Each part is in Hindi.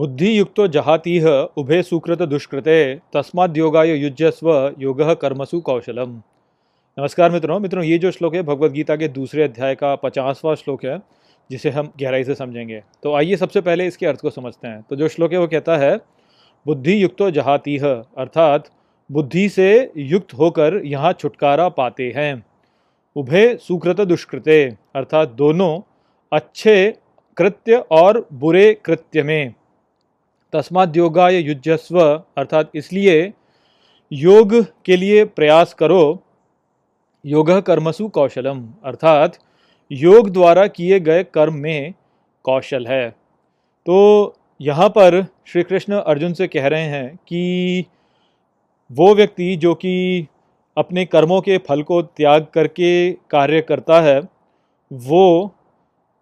बुद्धियुक्तो जहातीह, उभे सुकृत दुष्कृते, तस्माद् योगाय युज्यस्व, योग कर्मसु कौशलम। नमस्कार मित्रों मित्रों, ये जो श्लोक है भगवत गीता के दूसरे अध्याय का पचासवां श्लोक है, जिसे हम गहराई से समझेंगे। तो आइए सबसे पहले इसके अर्थ को समझते हैं। तो जो श्लोक है, वो कहता है बुद्धि युक्तो जहातीह, अर्थात बुद्धि से युक्त होकर यहाँ छुटकारा पाते हैं। उभय सुकृत दुष्कृते, अर्थात दोनों अच्छे कृत्य और बुरे कृत्य में। तस्माद योगाय युजस्व अर्थात इसलिए योग के लिए प्रयास करो। योग कर्मसु कौशलम, अर्थात योग द्वारा किए गए कर्म में कौशल है। तो यहाँ पर श्री कृष्ण अर्जुन से कह रहे हैं कि वो व्यक्ति जो कि अपने कर्मों के फल को त्याग करके कार्य करता है, वो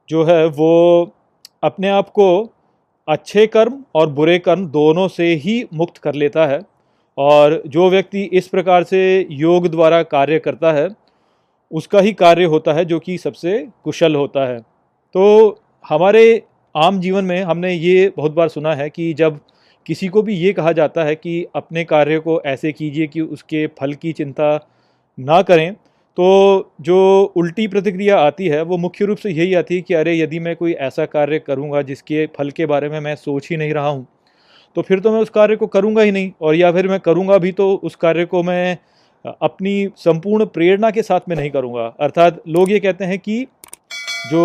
जो है वो अपने आप को अच्छे कर्म और बुरे कर्म दोनों से ही मुक्त कर लेता है और जो व्यक्ति इस प्रकार से योग द्वारा कार्य करता है, उसका ही कार्य होता है जो कि सबसे कुशल होता है। तो हमारे आम जीवन में हमने ये बहुत बार सुना है कि जब किसी को भी ये कहा जाता है कि अपने कार्य को ऐसे कीजिए कि उसके फल की चिंता ना करें तो जो उल्टी प्रतिक्रिया आती है, वो मुख्य रूप से यही आती है कि अरे, यदि मैं कोई ऐसा कार्य करूँगा जिसके फल के बारे में मैं सोच ही नहीं रहा हूँ तो फिर तो मैं उस कार्य को करूँगा ही नहीं। और या फिर मैं करूँगा भी तो उस कार्य को मैं अपनी संपूर्ण प्रेरणा के साथ में नहीं करूँगा। अर्थात लोग ये कहते हैं कि जो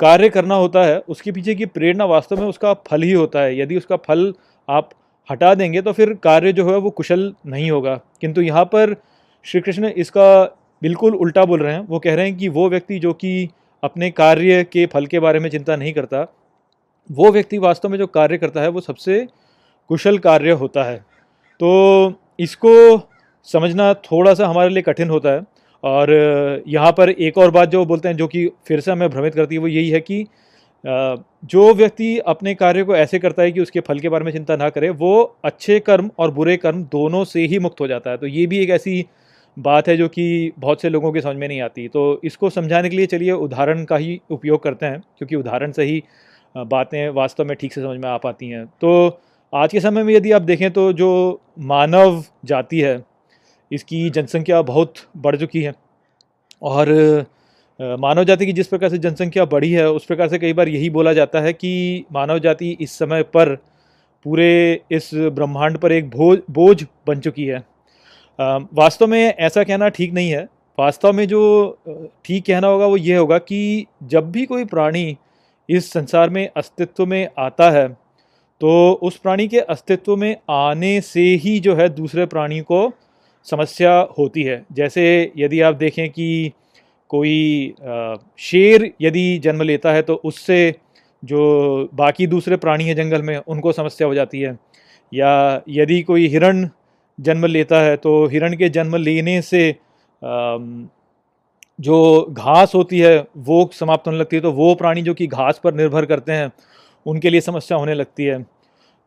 कार्य करना होता है, उसके पीछे की प्रेरणा वास्तव में उसका फल ही होता है। यदि उसका फल आप हटा देंगे तो फिर कार्य जो है वो कुशल नहीं होगा। किंतु यहाँ पर श्री कृष्ण इसका बिल्कुल उल्टा बोल रहे हैं। वो कह रहे हैं कि वो व्यक्ति जो कि अपने कार्य के फल के बारे में चिंता नहीं करता, वो व्यक्ति वास्तव में जो कार्य करता है वो सबसे कुशल कार्य होता है। तो इसको समझना थोड़ा सा हमारे लिए कठिन होता है और यहाँ पर एक और बात जो बोलते हैं जो कि फिर से हमें भ्रमित करती है, वो यही है कि जो व्यक्ति अपने कार्य को ऐसे करता है कि उसके फल के बारे में चिंता ना करे, वो अच्छे कर्म और बुरे कर्म दोनों से ही मुक्त हो जाता है। तो ये भी एक ऐसी बात है जो कि बहुत से लोगों के समझ में नहीं आती। तो इसको समझाने के लिए चलिए उदाहरण का ही उपयोग करते हैं, क्योंकि उदाहरण से ही बातें वास्तव में ठीक से समझ में आ पाती हैं। तो आज के समय में यदि आप देखें तो जो मानव जाति है, इसकी जनसंख्या बहुत बढ़ चुकी है। और मानव जाति की जिस प्रकार से जनसंख्या बढ़ी है, उस प्रकार से कई बार यही बोला जाता है कि मानव जाति इस समय पर पूरे इस ब्रह्मांड पर एक बोझ बोझ बन चुकी है। वास्तव में ऐसा कहना ठीक नहीं है। वास्तव में जो ठीक कहना होगा वो ये होगा कि जब भी कोई प्राणी इस संसार में अस्तित्व में आता है तो उस प्राणी के अस्तित्व में आने से ही जो है दूसरे प्राणी को समस्या होती है। जैसे यदि आप देखें कि कोई शेर यदि जन्म लेता है तो उससे जो बाकी दूसरे प्राणी हैं जंगल में, उनको समस्या हो जाती है। या यदि कोई हिरण जन्म लेता है तो हिरण के जन्म लेने से जो घास होती है, वो समाप्त होने लगती है तो वो प्राणी जो कि घास पर निर्भर करते हैं, उनके लिए समस्या होने लगती है।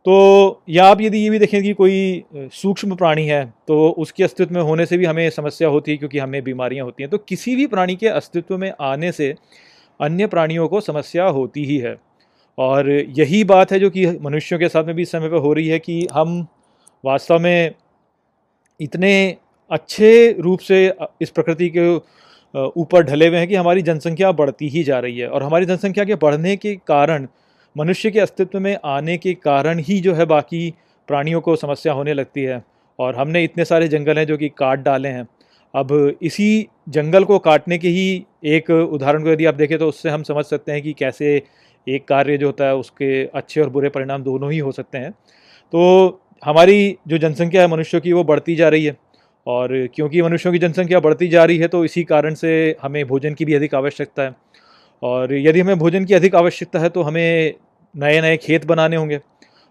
तो या आप यदि ये भी देखें कि कोई सूक्ष्म प्राणी है तो उसके अस्तित्व में होने से भी हमें समस्या होती है, क्योंकि हमें बीमारियाँ होती हैं तो किसी भी प्राणी के अस्तित्व में आने से अन्य प्राणियों को समस्या होती ही है। और यही बात है जो कि मनुष्यों के साथ में भी इस समय पर हो रही है कि हम वास्तव में इतने अच्छे रूप से इस प्रकृति के ऊपर ढले हुए हैं कि हमारी जनसंख्या बढ़ती ही जा रही है। और हमारी जनसंख्या के बढ़ने के कारण, मनुष्य के अस्तित्व में आने के कारण ही जो है बाकी प्राणियों को समस्या होने लगती है। और हमने इतने सारे जंगल हैं जो कि काट डाले हैं। अब इसी जंगल को काटने के ही एक उदाहरण को यदि आप देखें तो उससे हम समझ सकते हैं कि कैसे एक कार्य जो होता है उसके अच्छे और बुरे परिणाम दोनों ही हो सकते हैं। तो हमारी जो जनसंख्या है मनुष्यों की वो बढ़ती जा रही है। और क्योंकि मनुष्यों की जनसंख्या बढ़ती जा रही है तो इसी कारण से हमें भोजन की भी अधिक आवश्यकता है। और यदि हमें भोजन की अधिक आवश्यकता है तो हमें नए नए खेत बनाने होंगे।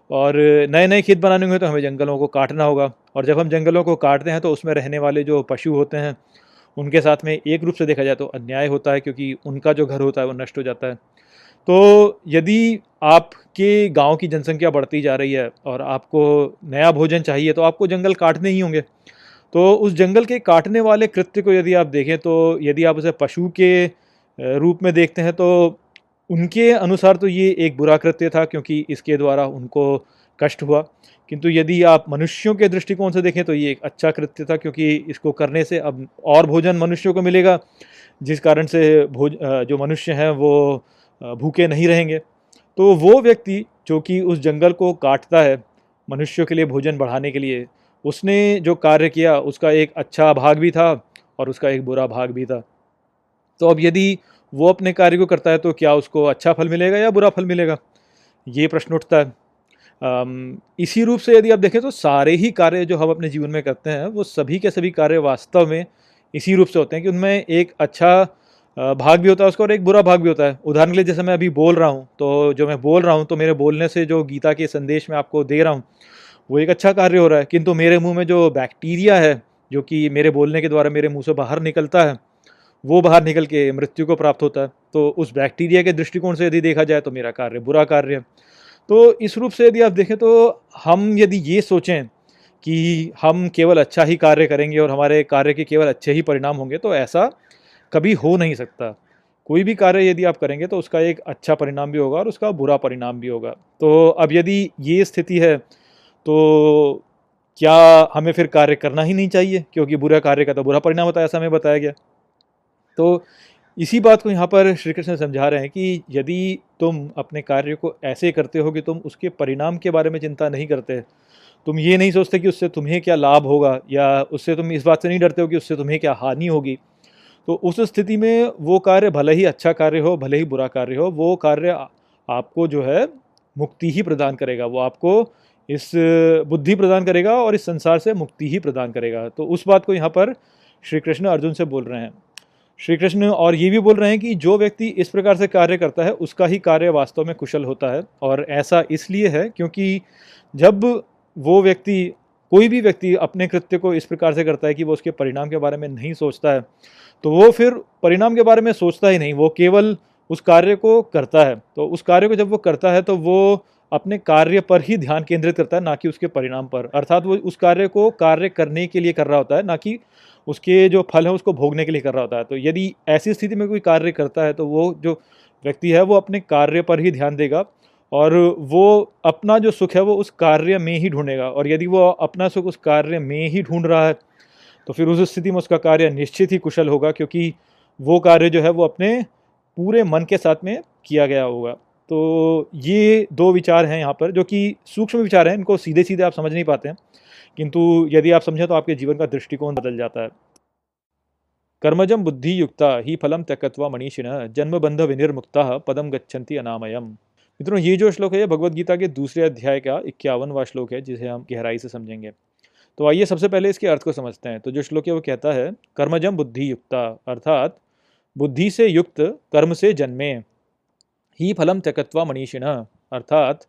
और नए नए खेत बनाने होंगे तो हमें जंगलों को काटना होगा। और जब हम जंगलों को काटते हैं तो उसमें रहने वाले जो पशु होते हैं, उनके साथ में एक रूप से देखा जाए तो अन्याय होता है, क्योंकि उनका जो घर होता है, वो नष्ट हो जाता है। तो यदि आपके गाँव की जनसंख्या बढ़ती जा रही है और आपको नया भोजन चाहिए तो आपको जंगल काटने ही होंगे। तो उस जंगल के काटने वाले कृत्य को यदि आप देखें तो यदि आप उसे पशु के रूप में देखते हैं तो उनके अनुसार तो ये एक बुरा कृत्य था, क्योंकि इसके द्वारा उनको कष्ट हुआ। किंतु यदि आप मनुष्यों के दृष्टिकोण से देखें तो ये एक अच्छा कृत्य था, क्योंकि इसको करने से अब और भोजन मनुष्यों को मिलेगा, जिस कारण से भोज जो मनुष्य हैं, वो भूखे नहीं रहेंगे। तो वो व्यक्ति जो कि उस जंगल को काटता है, मनुष्यों के लिए भोजन बढ़ाने के लिए, उसने जो कार्य किया, उसका एक अच्छा भाग भी था और उसका एक बुरा भाग भी था। तो अब यदि वो अपने कार्य को करता है तो क्या उसको अच्छा फल मिलेगा या बुरा फल मिलेगा? ये प्रश्न उठता है। इसी रूप से यदि आप देखें तो सारे ही कार्य जो हम अपने जीवन में करते हैं, वो सभी के सभी कार्य वास्तव में इसी रूप से होते हैं कि उनमें एक अच्छा भाग भी होता है, उसका और एक बुरा भाग भी होता है। उदाहरण के लिए जैसे मैं अभी बोल रहा हूँ तो जो मैं बोल रहा हूँ तो मेरे बोलने से जो गीता के संदेश में आपको दे रहा हूँ, वो एक अच्छा कार्य हो रहा है। किंतु मेरे मुँह में जो बैक्टीरिया है, जो कि मेरे बोलने के द्वारा मेरे मुँह से बाहर निकलता है, वो बाहर निकल के मृत्यु को प्राप्त होता है। तो उस बैक्टीरिया के दृष्टिकोण से यदि देखा जाए तो मेरा कार्य बुरा कार्य है। तो इस रूप से यदि आप देखें तो हम यदि ये सोचें कि हम केवल अच्छा ही कार्य करेंगे और हमारे कार्य के केवल अच्छे ही परिणाम होंगे तो ऐसा कभी हो नहीं सकता। कोई भी कार्य यदि आप करेंगे तो उसका एक अच्छा परिणाम भी होगा और उसका बुरा परिणाम भी होगा। तो अब यदि ये स्थिति है तो क्या हमें फिर कार्य करना ही नहीं चाहिए? क्योंकि बुरा कार्य का तो बुरा परिणाम होता है, ऐसा हमें बताया गया। तो इसी बात को यहाँ पर श्री कृष्ण समझा रहे हैं कि यदि तुम अपने कार्य को ऐसे करते हो कि तुम उसके परिणाम के बारे में चिंता नहीं करते, तुम ये नहीं सोचते कि उससे तुम्हें क्या लाभ होगा या उससे तुम इस बात से नहीं डरते हो कि उससे तुम्हें क्या हानि होगी। तो उस स्थिति में वो कार्य भले ही अच्छा कार्य हो, भले ही बुरा कार्य हो, वो कार्य आपको जो है मुक्ति ही प्रदान करेगा। वो आपको इस बुद्धि प्रदान करेगा और इस संसार से मुक्ति ही प्रदान करेगा। तो उस बात को यहाँ पर श्री कृष्ण अर्जुन से बोल रहे हैं। श्री कृष्ण और ये भी बोल रहे हैं कि जो व्यक्ति इस प्रकार से कार्य करता है, उसका ही कार्य वास्तव में कुशल होता है और ऐसा इसलिए है क्योंकि जब वो व्यक्ति, कोई भी व्यक्ति अपने कृत्य को इस प्रकार से करता है कि वो उसके परिणाम के बारे में नहीं सोचता है तो वो फिर परिणाम के बारे में सोचता ही नहीं, वो केवल उस कार्य को करता है। तो उस कार्य को जब वो करता है तो वो अपने कार्य पर ही ध्यान केंद्रित करता है, ना कि उसके परिणाम पर। अर्थात वो उस कार्य को कार्य करने के लिए कर रहा होता है, ना कि उसके जो फल है, उसको भोगने के लिए कर रहा होता है। तो यदि ऐसी स्थिति में कोई कार्य करता है तो वो जो व्यक्ति है, वो अपने कार्य पर ही ध्यान देगा और वो अपना जो सुख है, वो उस कार्य में ही ढूंढेगा। और यदि वो अपना सुख उस कार्य में ही ढूंढ रहा है तो फिर उस स्थिति में उसका कार्य निश्चित ही कुशल होगा, क्योंकि वो कार्य जो है वो अपने पूरे मन के साथ में किया गया होगा। तो ये दो विचार हैं यहाँ पर, जो कि सूक्ष्म विचार हैं, इनको सीधे सीधे आप समझ नहीं पाते हैं। किंतु यदि आप समझें तो आपके जीवन का दृष्टिकोण बदल जाता है। कर्मजम बुद्धि युक्ता, ही फलम त्यक्वा मनीषिण जन्मबंध विनिर्मुक्ता पदम गच्छन्ति अनामयम। मित्रों, ये जो श्लोक है, ये भगवत गीता के दूसरे अध्याय का इक्यावनवा श्लोक है, जिसे हम गहराई से समझेंगे। तो आइए सबसे पहले इसके अर्थ को समझते हैं। तो जो श्लोक है वो कहता है कर्मजम बुद्धि युक्ता अर्थात बुद्धि से युक्त कर्म से जन्मे, ही फलम त्यकत्वा मनीषिण, अर्थात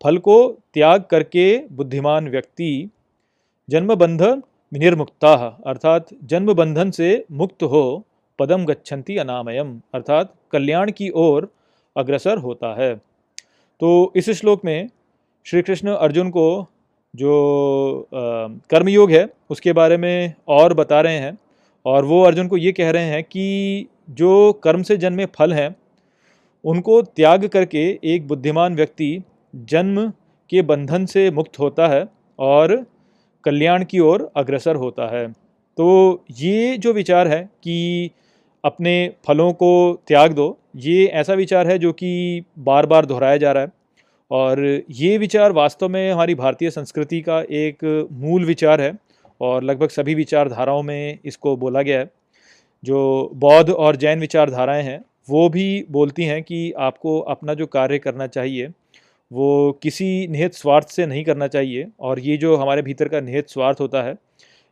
फल को त्याग करके बुद्धिमान व्यक्ति जन्म बंधन निर्मुक्ता अर्थात जन्म बंधन से मुक्त हो पदम गच्छन्ति अनामयम, अर्थात कल्याण की ओर अग्रसर होता है। तो इस श्लोक में श्री कृष्ण अर्जुन को जो कर्मयोग है, उसके बारे में और बता रहे हैं और वो अर्जुन को ये कह रहे हैं कि जो कर्म से जन्मे फल हैं, उनको त्याग करके एक बुद्धिमान व्यक्ति जन्म के बंधन से मुक्त होता है और कल्याण की ओर अग्रसर होता है। तो ये जो विचार है कि अपने फलों को त्याग दो, ये ऐसा विचार है जो कि बार बार दोहराया जा रहा है। और ये विचार वास्तव में हमारी भारतीय संस्कृति का एक मूल विचार है और लगभग सभी विचारधाराओं में इसको बोला गया है। जो बौद्ध और जैन विचारधाराएँ हैं, वो भी बोलती हैं कि आपको अपना जो कार्य करना चाहिए, वो किसी निहित स्वार्थ से नहीं करना चाहिए और ये जो हमारे भीतर का निहित स्वार्थ होता है,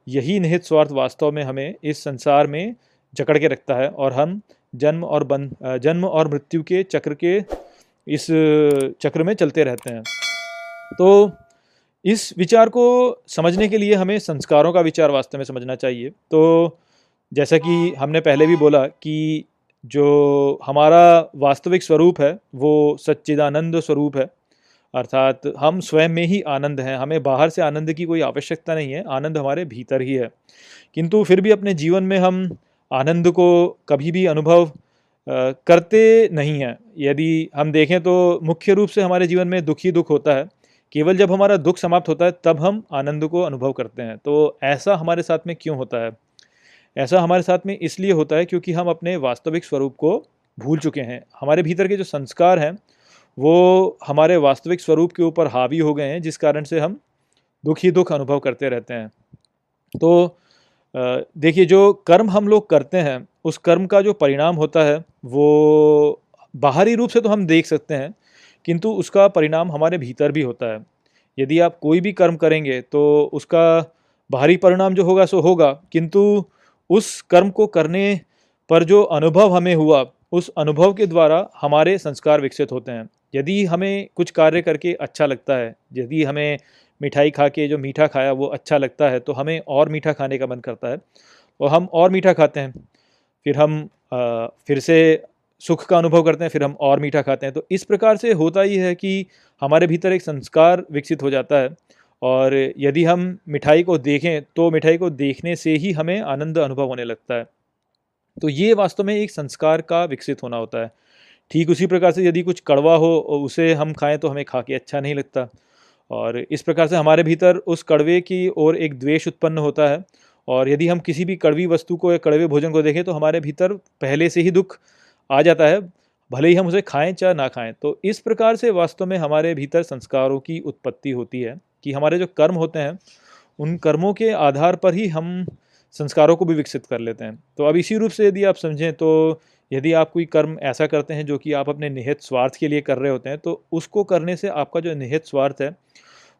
यही निहित स्वार्थ वास्तव में हमें इस संसार में जकड़ के रखता है और हम जन्म और बन, जन्म और मृत्यु के चक्र के इस चक्र में चलते रहते हैं। तो इस विचार को समझने के लिए हमें संस्कारों का विचार वास्तव में समझना चाहिए। तो जैसा कि हमने पहले भी बोला कि जो हमारा वास्तविक स्वरूप है, वो सच्चिदानंद स्वरूप है। अर्थात हम स्वयं में ही आनंद हैं, हमें बाहर से आनंद की कोई आवश्यकता नहीं है, आनंद हमारे भीतर ही है। किंतु फिर भी अपने जीवन में हम आनंद को कभी भी अनुभव करते नहीं हैं। यदि हम देखें तो मुख्य रूप से हमारे जीवन में दुख दुख होता है। केवल जब हमारा दुख समाप्त होता है, तब हम आनंद को अनुभव करते हैं। तो ऐसा हमारे साथ में क्यों होता है? ऐसा हमारे साथ में इसलिए होता है क्योंकि हम अपने वास्तविक स्वरूप को भूल चुके हैं। हमारे भीतर के जो संस्कार हैं, वो हमारे वास्तविक स्वरूप के ऊपर हावी हो गए हैं, जिस कारण से हम दुख ही दुख अनुभव करते रहते हैं। तो देखिए, जो कर्म हम लोग करते हैं उस कर्म का जो परिणाम होता है, वो बाहरी रूप से तो हम देख सकते हैं, किंतु उसका परिणाम हमारे भीतर भी होता है। यदि आप कोई भी कर्म करेंगे तो उसका बाहरी परिणाम जो होगा, सो होगा, किंतु उस कर्म को करने पर जो अनुभव हमें हुआ, उस अनुभव के द्वारा हमारे संस्कार विकसित होते हैं। यदि हमें कुछ कार्य करके अच्छा लगता है, यदि हमें मिठाई खा के जो मीठा खाया, वो अच्छा लगता है तो हमें और मीठा खाने का मन करता है। और हम और मीठा खाते हैं। फिर हम फिर से सुख का अनुभव करते हैं, फिर हम और मीठा खाते हैं। तो इस प्रकार से होता ही है कि हमारे भीतर एक संस्कार विकसित हो जाता है और यदि हम मिठाई को देखें तो मिठाई को देखने से ही हमें आनंद अनुभव होने लगता है। तो ये वास्तव में एक संस्कार का विकसित होना होता है। ठीक उसी प्रकार से यदि कुछ कड़वा हो, उसे हम खाएँ तो हमें खा के अच्छा नहीं लगता। और इस प्रकार से हमारे भीतर उस कड़वे की ओर एक द्वेष उत्पन्न होता है और यदि हम किसी भी कड़वी वस्तु को या कड़वे भोजन को देखें तो हमारे भीतर पहले से ही दुख आ जाता है, भले ही हम उसे खाएँ चाहे ना खाएँ। तो इस प्रकार से वास्तव में हमारे भीतर संस्कारों की उत्पत्ति होती है कि हमारे जो कर्म होते हैं, उन कर्मों के आधार पर ही हम संस्कारों को भी विकसित कर लेते हैं। तो अब इसी रूप से यदि आप समझें तो यदि आप कोई कर्म ऐसा करते हैं जो कि आप अपने निहित स्वार्थ के लिए कर रहे होते हैं तो उसको करने से आपका जो निहित स्वार्थ है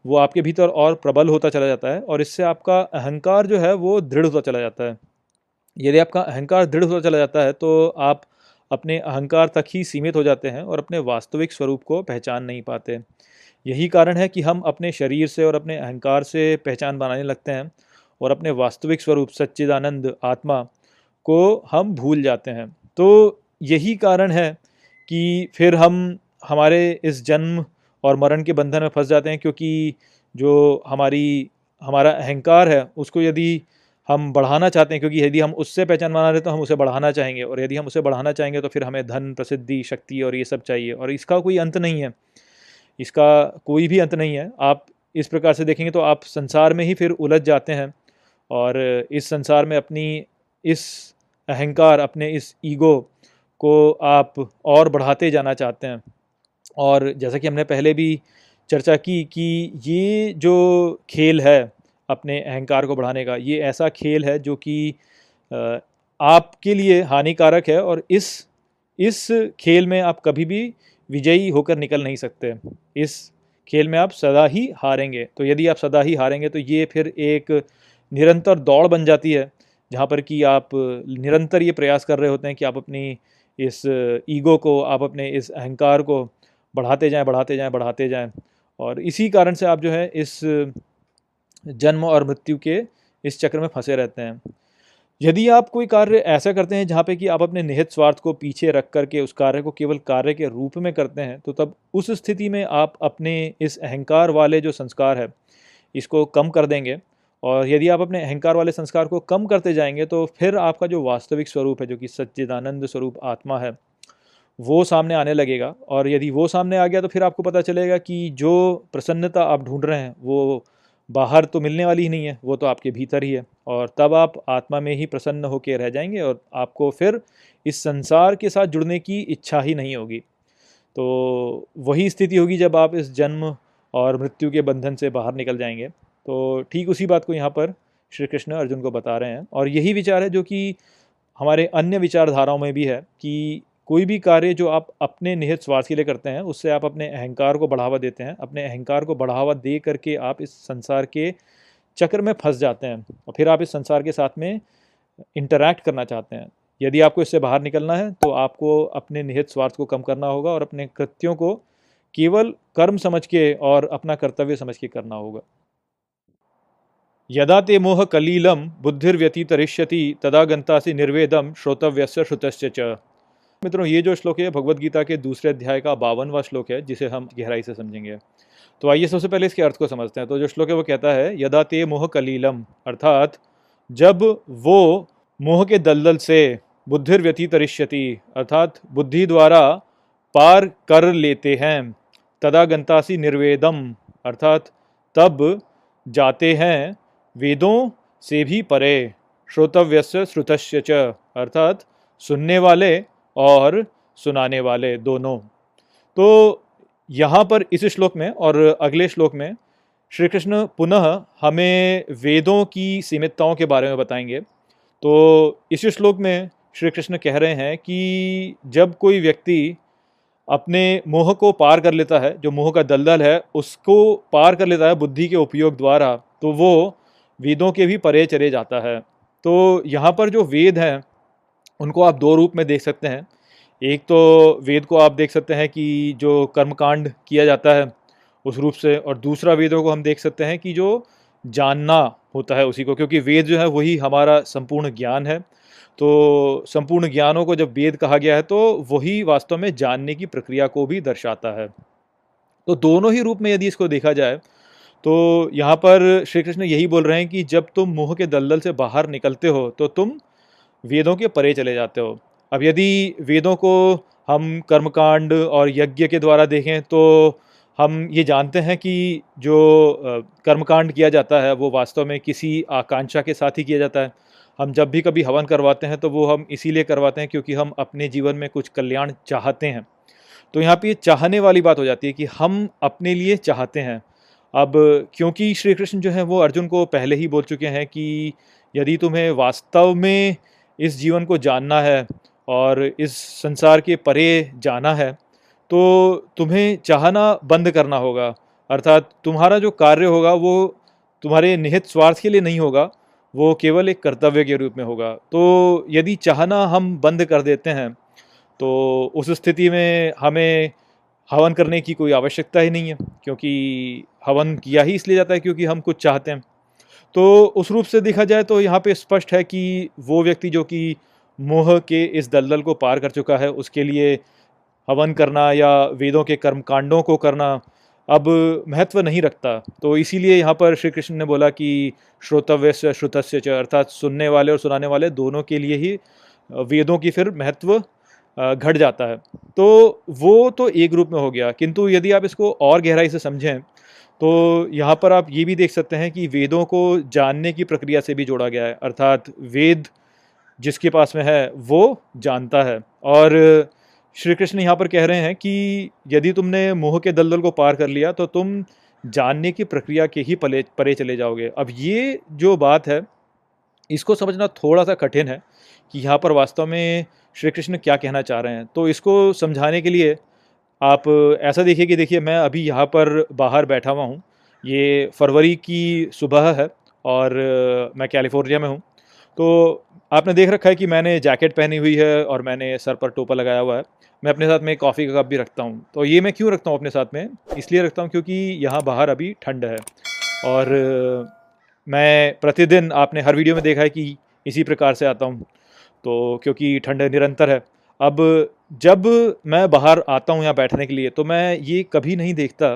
वो आपके भीतर और प्रबल होता चला जाता है और इससे आपका अहंकार जो है वो दृढ़ होता चला जाता है। यदि आपका अहंकार दृढ़ होता चला जाता है तो आप अपने अहंकार तक ही सीमित हो जाते हैं और अपने वास्तविक स्वरूप को पहचान नहीं पाते। यही कारण है कि हम अपने शरीर से और अपने अहंकार से पहचान बनाने लगते हैं और अपने वास्तविक स्वरूप सच्चिदानंद आत्मा को हम भूल जाते हैं। तो यही कारण है कि फिर हम, हमारे इस जन्म और मरण के बंधन में फंस जाते हैं क्योंकि जो हमारी, हमारा अहंकार है, उसको यदि हम बढ़ाना चाहते हैं, क्योंकि यदि हम उससे पहचान बना रहे तो हम उसे बढ़ाना चाहेंगे। और यदि हम उसे बढ़ाना चाहेंगे तो फिर हमें धन, प्रसिद्धि, शक्ति और ये सब चाहिए। और इसका कोई अंत नहीं है। इसका कोई भी अंत नहीं है। आप इस प्रकार से देखेंगे तो आप संसार में ही फिर उलझ जाते हैं। और इस संसार में अपनी इस अहंकार, अपने इस ईगो को आप और बढ़ाते जाना चाहते हैं। और जैसा कि हमने पहले भी चर्चा की कि ये जो खेल है अपने अहंकार को बढ़ाने का, ये ऐसा खेल है जो कि आपके लिए हानिकारक है और इस इस खेल में आप कभी भी विजयी होकर निकल नहीं सकते। इस खेल में आप सदा ही हारेंगे। तो यदि आप सदा ही हारेंगे तो ये फिर एक निरंतर दौड़ बन जाती है, जहाँ पर कि आप निरंतर ये प्रयास कर रहे होते हैं कि आप अपनी इस ईगो को, आप अपने इस अहंकार को बढ़ाते जाएँ बढ़ाते जाएँ बढ़ाते जाएँ। और इसी कारण से आप जो है इस, जन्म और मृत्यु के इस चक्र में फंसे रहते हैं। यदि आप कोई कार्य ऐसा करते हैं जहाँ पे कि आप अपने निहित स्वार्थ को पीछे रख करके उस कार्य को केवल कार्य के रूप में करते हैं तो तब उस स्थिति में आप अपने इस अहंकार वाले जो संस्कार है, इसको कम कर देंगे। और यदि आप अपने अहंकार वाले संस्कार को कम करते जाएँगे तो फिर आपका जो वास्तविक स्वरूप है, जो कि सच्चिदानंद स्वरूप आत्मा है वो सामने आने लगेगा और यदि वो सामने आ गया तो फिर आपको पता चलेगा कि जो प्रसन्नता आप ढूंढ रहे हैं, वो बाहर तो मिलने वाली ही नहीं है, वो तो आपके भीतर ही है। और तब आप आत्मा में ही प्रसन्न होकर रह जाएँगे और आपको फिर इस संसार के साथ जुड़ने की इच्छा ही नहीं होगी। तो वही स्थिति होगी जब आप इस जन्म और मृत्यु के बंधन से बाहर निकल जाएँगे। तो ठीक उसी बात को यहाँ पर श्री कृष्ण अर्जुन को बता रहे हैं। और यही विचार है जो कि हमारे अन्य विचारधाराओं में भी है कि कोई भी कार्य जो आप अपने निहित स्वार्थ के लिए करते हैं, उससे आप अपने अहंकार को बढ़ावा देते हैं। अपने अहंकार को बढ़ावा दे करके आप इस संसार के चक्र में फंस जाते हैं और फिर आप इस संसार के साथ में इंटरैक्ट करना चाहते हैं। यदि आपको इससे बाहर निकलना है तो आपको अपने निहित स्वार्थ को कम करना होगा और अपने कृत्यों को केवल कर्म समझ के और अपना कर्तव्य समझ के करना होगा। यदा ते मोह कलीलम, बुद्धिर्व्यतीतरिष्यति, तदा गंता से निर्वेदम, श्रोतव्यस्य श्रुतस्य च। मित्रों, ये जो श्लोक है भगवत गीता के दूसरे अध्याय का बावनवा श्लोक है, जिसे हम गहराई से समझेंगे। तो आइए सबसे पहले इसके अर्थ को समझते हैं। तो जो श्लोक है, वो कहता है, यदा ते मोह कलीलम अर्थात, जब वो मोह के दलदल से बुद्धिर्व्यतितरिष्यति अर्थात, बुद्धि द्वारा पार कर लेते हैं, तदा गंतासी निर्वेदम अर्थात, तब जाते हैं वेदों से भी परे, श्रोतव्यस्य श्रुतस्य च अर्थात, सुनने वाले और सुनाने वाले दोनों। तो यहाँ पर इस श्लोक में और अगले श्लोक में श्री कृष्ण पुनः हमें वेदों की सीमितताओं के बारे में बताएँगे। तो इस श्लोक में श्री कृष्ण कह रहे हैं कि जब कोई व्यक्ति अपने मोह को पार कर लेता है, जो मोह का दलदल है, उसको पार कर लेता है बुद्धि के उपयोग द्वारा तो वो वेदों के भी परे चले जाता है। तो यहाँ पर जो वेद हैं उनको आप दो रूप में देख सकते हैं। एक तो वेद को आप देख सकते हैं कि जो कर्मकांड किया जाता है उस रूप से और दूसरा वेदों को हम देख सकते हैं कि जो जानना होता है उसी को, क्योंकि वेद जो है वही हमारा संपूर्ण ज्ञान है। तो संपूर्ण ज्ञानों को जब वेद कहा गया है तो वही वास्तव में जानने की प्रक्रिया को भी दर्शाता है। तो दोनों ही रूप में यदि इसको देखा जाए तो यहाँ पर श्री कृष्ण यही बोल रहे हैं कि जब तुम मुँह के दलदल से बाहर निकलते हो तो तुम वेदों के परे चले जाते हो। अब यदि वेदों को हम कर्मकांड और यज्ञ के द्वारा देखें तो हम ये जानते हैं कि जो कर्मकांड किया जाता है, वो वास्तव में किसी आकांक्षा के साथ ही किया जाता है। हम जब भी कभी हवन करवाते हैं तो वो हम इसीलिए करवाते हैं क्योंकि हम अपने जीवन में कुछ कल्याण चाहते हैं। तो यहाँ पे चाहने वाली बात हो जाती है कि हम अपने लिए चाहते हैं। अब क्योंकि श्री कृष्ण जो है, वो अर्जुन को पहले ही बोल चुके हैं कि यदि तुम्हें वास्तव में इस जीवन को जानना है और इस संसार के परे जाना है तो तुम्हें चाहना बंद करना होगा। अर्थात तुम्हारा जो कार्य होगा वो तुम्हारे निहित स्वार्थ के लिए नहीं होगा, वो केवल एक कर्तव्य के रूप में होगा। तो यदि चाहना हम बंद कर देते हैं तो उस स्थिति में हमें हवन करने की कोई आवश्यकता ही नहीं है, क्योंकि हवन किया ही इसलिए जाता है क्योंकि हम कुछ चाहते हैं। तो उस रूप से देखा जाए तो यहाँ पे स्पष्ट है कि वो व्यक्ति जो कि मोह के इस दलदल को पार कर चुका है, उसके लिए हवन करना या वेदों के कर्मकांडों को करना अब महत्व नहीं रखता। तो इसीलिए यहाँ पर श्री कृष्ण ने बोला कि श्रोतव्य से श्रुतस्य च, अर्थात सुनने वाले और सुनाने वाले दोनों के लिए ही वेदों की फिर महत्व घट जाता है। तो वो तो एक रूप में हो गया, किंतु यदि आप इसको और गहराई से समझें तो यहाँ पर आप ये भी देख सकते हैं कि वेदों को जानने की प्रक्रिया से भी जोड़ा गया है। अर्थात वेद जिसके पास में है, वो जानता है। और श्री कृष्ण यहाँ पर कह रहे हैं कि यदि तुमने मोह के दलदल को पार कर लिया तो तुम जानने की प्रक्रिया के ही पले, परे चले जाओगे। अब ये जो बात है, इसको समझना थोड़ा सा कठिन है कि यहाँ पर वास्तव में श्री कृष्ण क्या कहना चाह रहे हैं। तो इसको समझाने के लिए आप ऐसा देखिए कि देखिए, मैं अभी यहाँ पर बाहर बैठा हुआ हूँ। ये फरवरी की सुबह है और मैं कैलिफ़ोर्निया में हूँ। तो आपने देख रखा है कि मैंने जैकेट पहनी हुई है और मैंने सर पर टोपा लगाया हुआ है। मैं अपने साथ में कॉफ़ी का कप भी रखता हूँ। तो ये मैं क्यों रखता हूँ अपने साथ में? इसलिए रखता हूँ क्योंकि यहाँ बाहर अभी ठंड है। और मैं प्रतिदिन आपने हर वीडियो में देखा है कि इसी प्रकार से आता हूँ। तो क्योंकि ठंड निरंतर है। अब जब मैं बाहर आता हूँ यहाँ बैठने के लिए तो मैं ये कभी नहीं देखता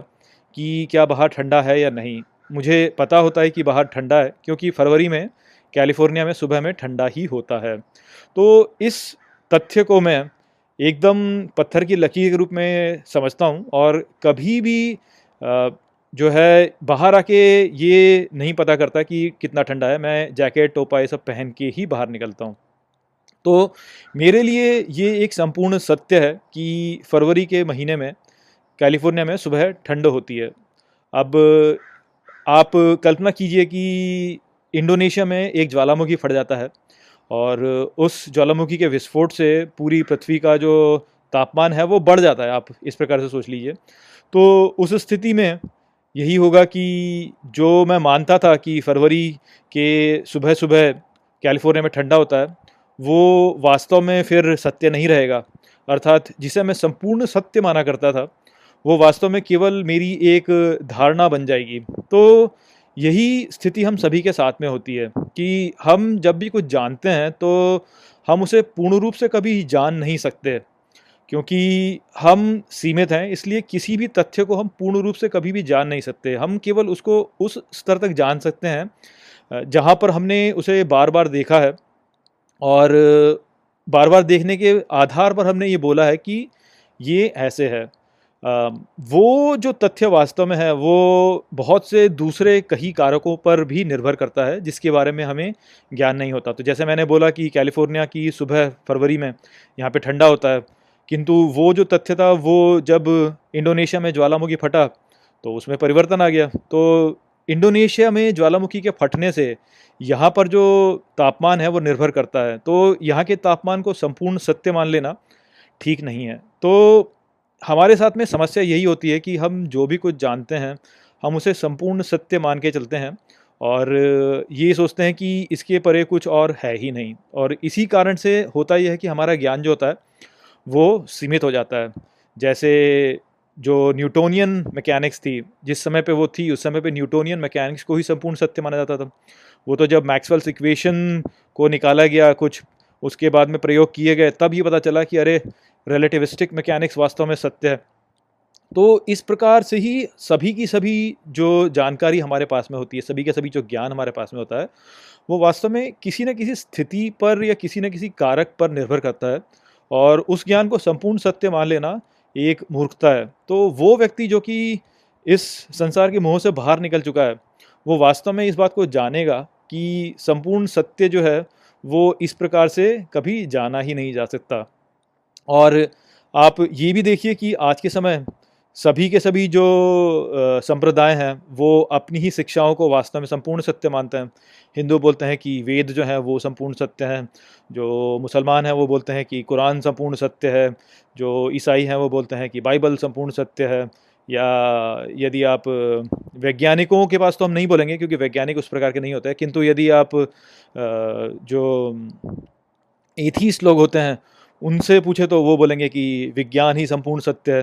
कि क्या बाहर ठंडा है या नहीं। मुझे पता होता है कि बाहर ठंडा है, क्योंकि फरवरी में, कैलिफ़ोर्निया में सुबह में ठंडा ही होता है। तो इस तथ्य को मैं एकदम पत्थर की लकीर के रूप में समझता हूँ और कभी भी जो है, बाहर आके ये नहीं पता करता कि कितना ठंडा है। मैं जैकेट, टोपा, ये सब पहन के ही बाहर निकलता हूँ। तो मेरे लिए ये एक संपूर्ण सत्य है कि फरवरी के महीने में, कैलिफ़ोर्निया में सुबह ठंड होती है। अब आप कल्पना कीजिए कि इंडोनेशिया में एक ज्वालामुखी फट जाता है और उस ज्वालामुखी के विस्फोट से पूरी पृथ्वी का जो तापमान है वो बढ़ जाता है, आप इस प्रकार से सोच लीजिए। तो उस स्थिति में यही होगा कि जो मैं मानता था कि फरवरी के सुबह सुबह कैलिफ़ोर्निया में ठंडा होता है वो वास्तव में फिर सत्य नहीं रहेगा। अर्थात जिसे मैं संपूर्ण सत्य माना करता था, वो वास्तव में केवल मेरी एक धारणा बन जाएगी। तो यही स्थिति हम सभी के साथ में होती है कि हम जब भी कुछ जानते हैं तो हम उसे पूर्ण रूप से कभी जान नहीं सकते, क्योंकि हम सीमित हैं, इसलिए किसी भी तथ्य को हम पूर्ण रूप से कभी भी जान नहीं सकते। हम केवल उसको उस स्तर तक जान सकते हैं, जहाँ पर हमने उसे बार बार देखा है। और बार बार देखने के आधार पर हमने ये बोला है कि ये ऐसे है। वो जो तथ्य वास्तव में है, वो बहुत से दूसरे कई कारकों पर भी निर्भर करता है, जिसके बारे में हमें ज्ञान नहीं होता। तो जैसे मैंने बोला कि कैलिफ़ोर्निया की सुबह फरवरी में यहाँ पे ठंडा होता है, किंतु वो जो तथ्य था, वो जब इंडोनेशिया में ज्वालामुखी फटा तो उसमें परिवर्तन आ गया। तो इंडोनेशिया में ज्वालामुखी के फटने से यहाँ पर जो तापमान है वो निर्भर करता है। तो यहाँ के तापमान को संपूर्ण सत्य मान लेना ठीक नहीं है। तो हमारे साथ में समस्या यही होती है कि हम जो भी कुछ जानते हैं, हम उसे संपूर्ण सत्य मान के चलते हैं और ये सोचते हैं कि इसके परे कुछ और है ही नहीं। और इसी कारण से होता यह है कि हमारा ज्ञान जो होता है, वो सीमित हो जाता है। जैसे जो न्यूटोनियन मैकेनिक्स थी, जिस समय पे वो थी, उस समय पे न्यूटोनियन मैकेनिक्स को ही संपूर्ण सत्य माना जाता था। वो तो जब मैक्सवेल्स इक्वेशन को निकाला गया कुछ, उसके बाद में प्रयोग किए गए, तब ये पता चला कि अरे रिलेटिविस्टिक मैकेनिक्स वास्तव में सत्य है। तो इस प्रकार से ही सभी की सभी जो जानकारी हमारे पास में होती है, सभी के सभी जो ज्ञान हमारे पास में होता है, वो वास्तव में किसी न किसी स्थिति पर या किसी न किसी कारक पर निर्भर करता है। और उस ज्ञान को संपूर्ण सत्य मान लेना एक मूर्खता है। तो वो व्यक्ति जो कि इस संसार के मोह से बाहर निकल चुका है, वो वास्तव में इस बात को जानेगा कि संपूर्ण सत्य जो है, वो इस प्रकार से कभी जाना ही नहीं जा सकता। और आप ये भी देखिए कि आज के समय सभी के सभी जो संप्रदाय हैं, वो अपनी ही शिक्षाओं को वास्तव में संपूर्ण सत्य मानते हैं। हिंदू बोलते हैं कि वेद जो है, वो संपूर्ण सत्य हैं। जो मुसलमान हैं, वो बोलते हैं कि कुरान संपूर्ण सत्य है। जो ईसाई हैं, वो बोलते हैं कि बाइबल संपूर्ण सत्य है। या यदि आप वैज्ञानिकों के पास तो हम नहीं बोलेंगे, क्योंकि वैज्ञानिक उस प्रकार के नहीं होते। किंतु यदि आप जो एथीस लोग होते हैं उनसे पूछे तो वो बोलेंगे कि विज्ञान ही संपूर्ण सत्य है।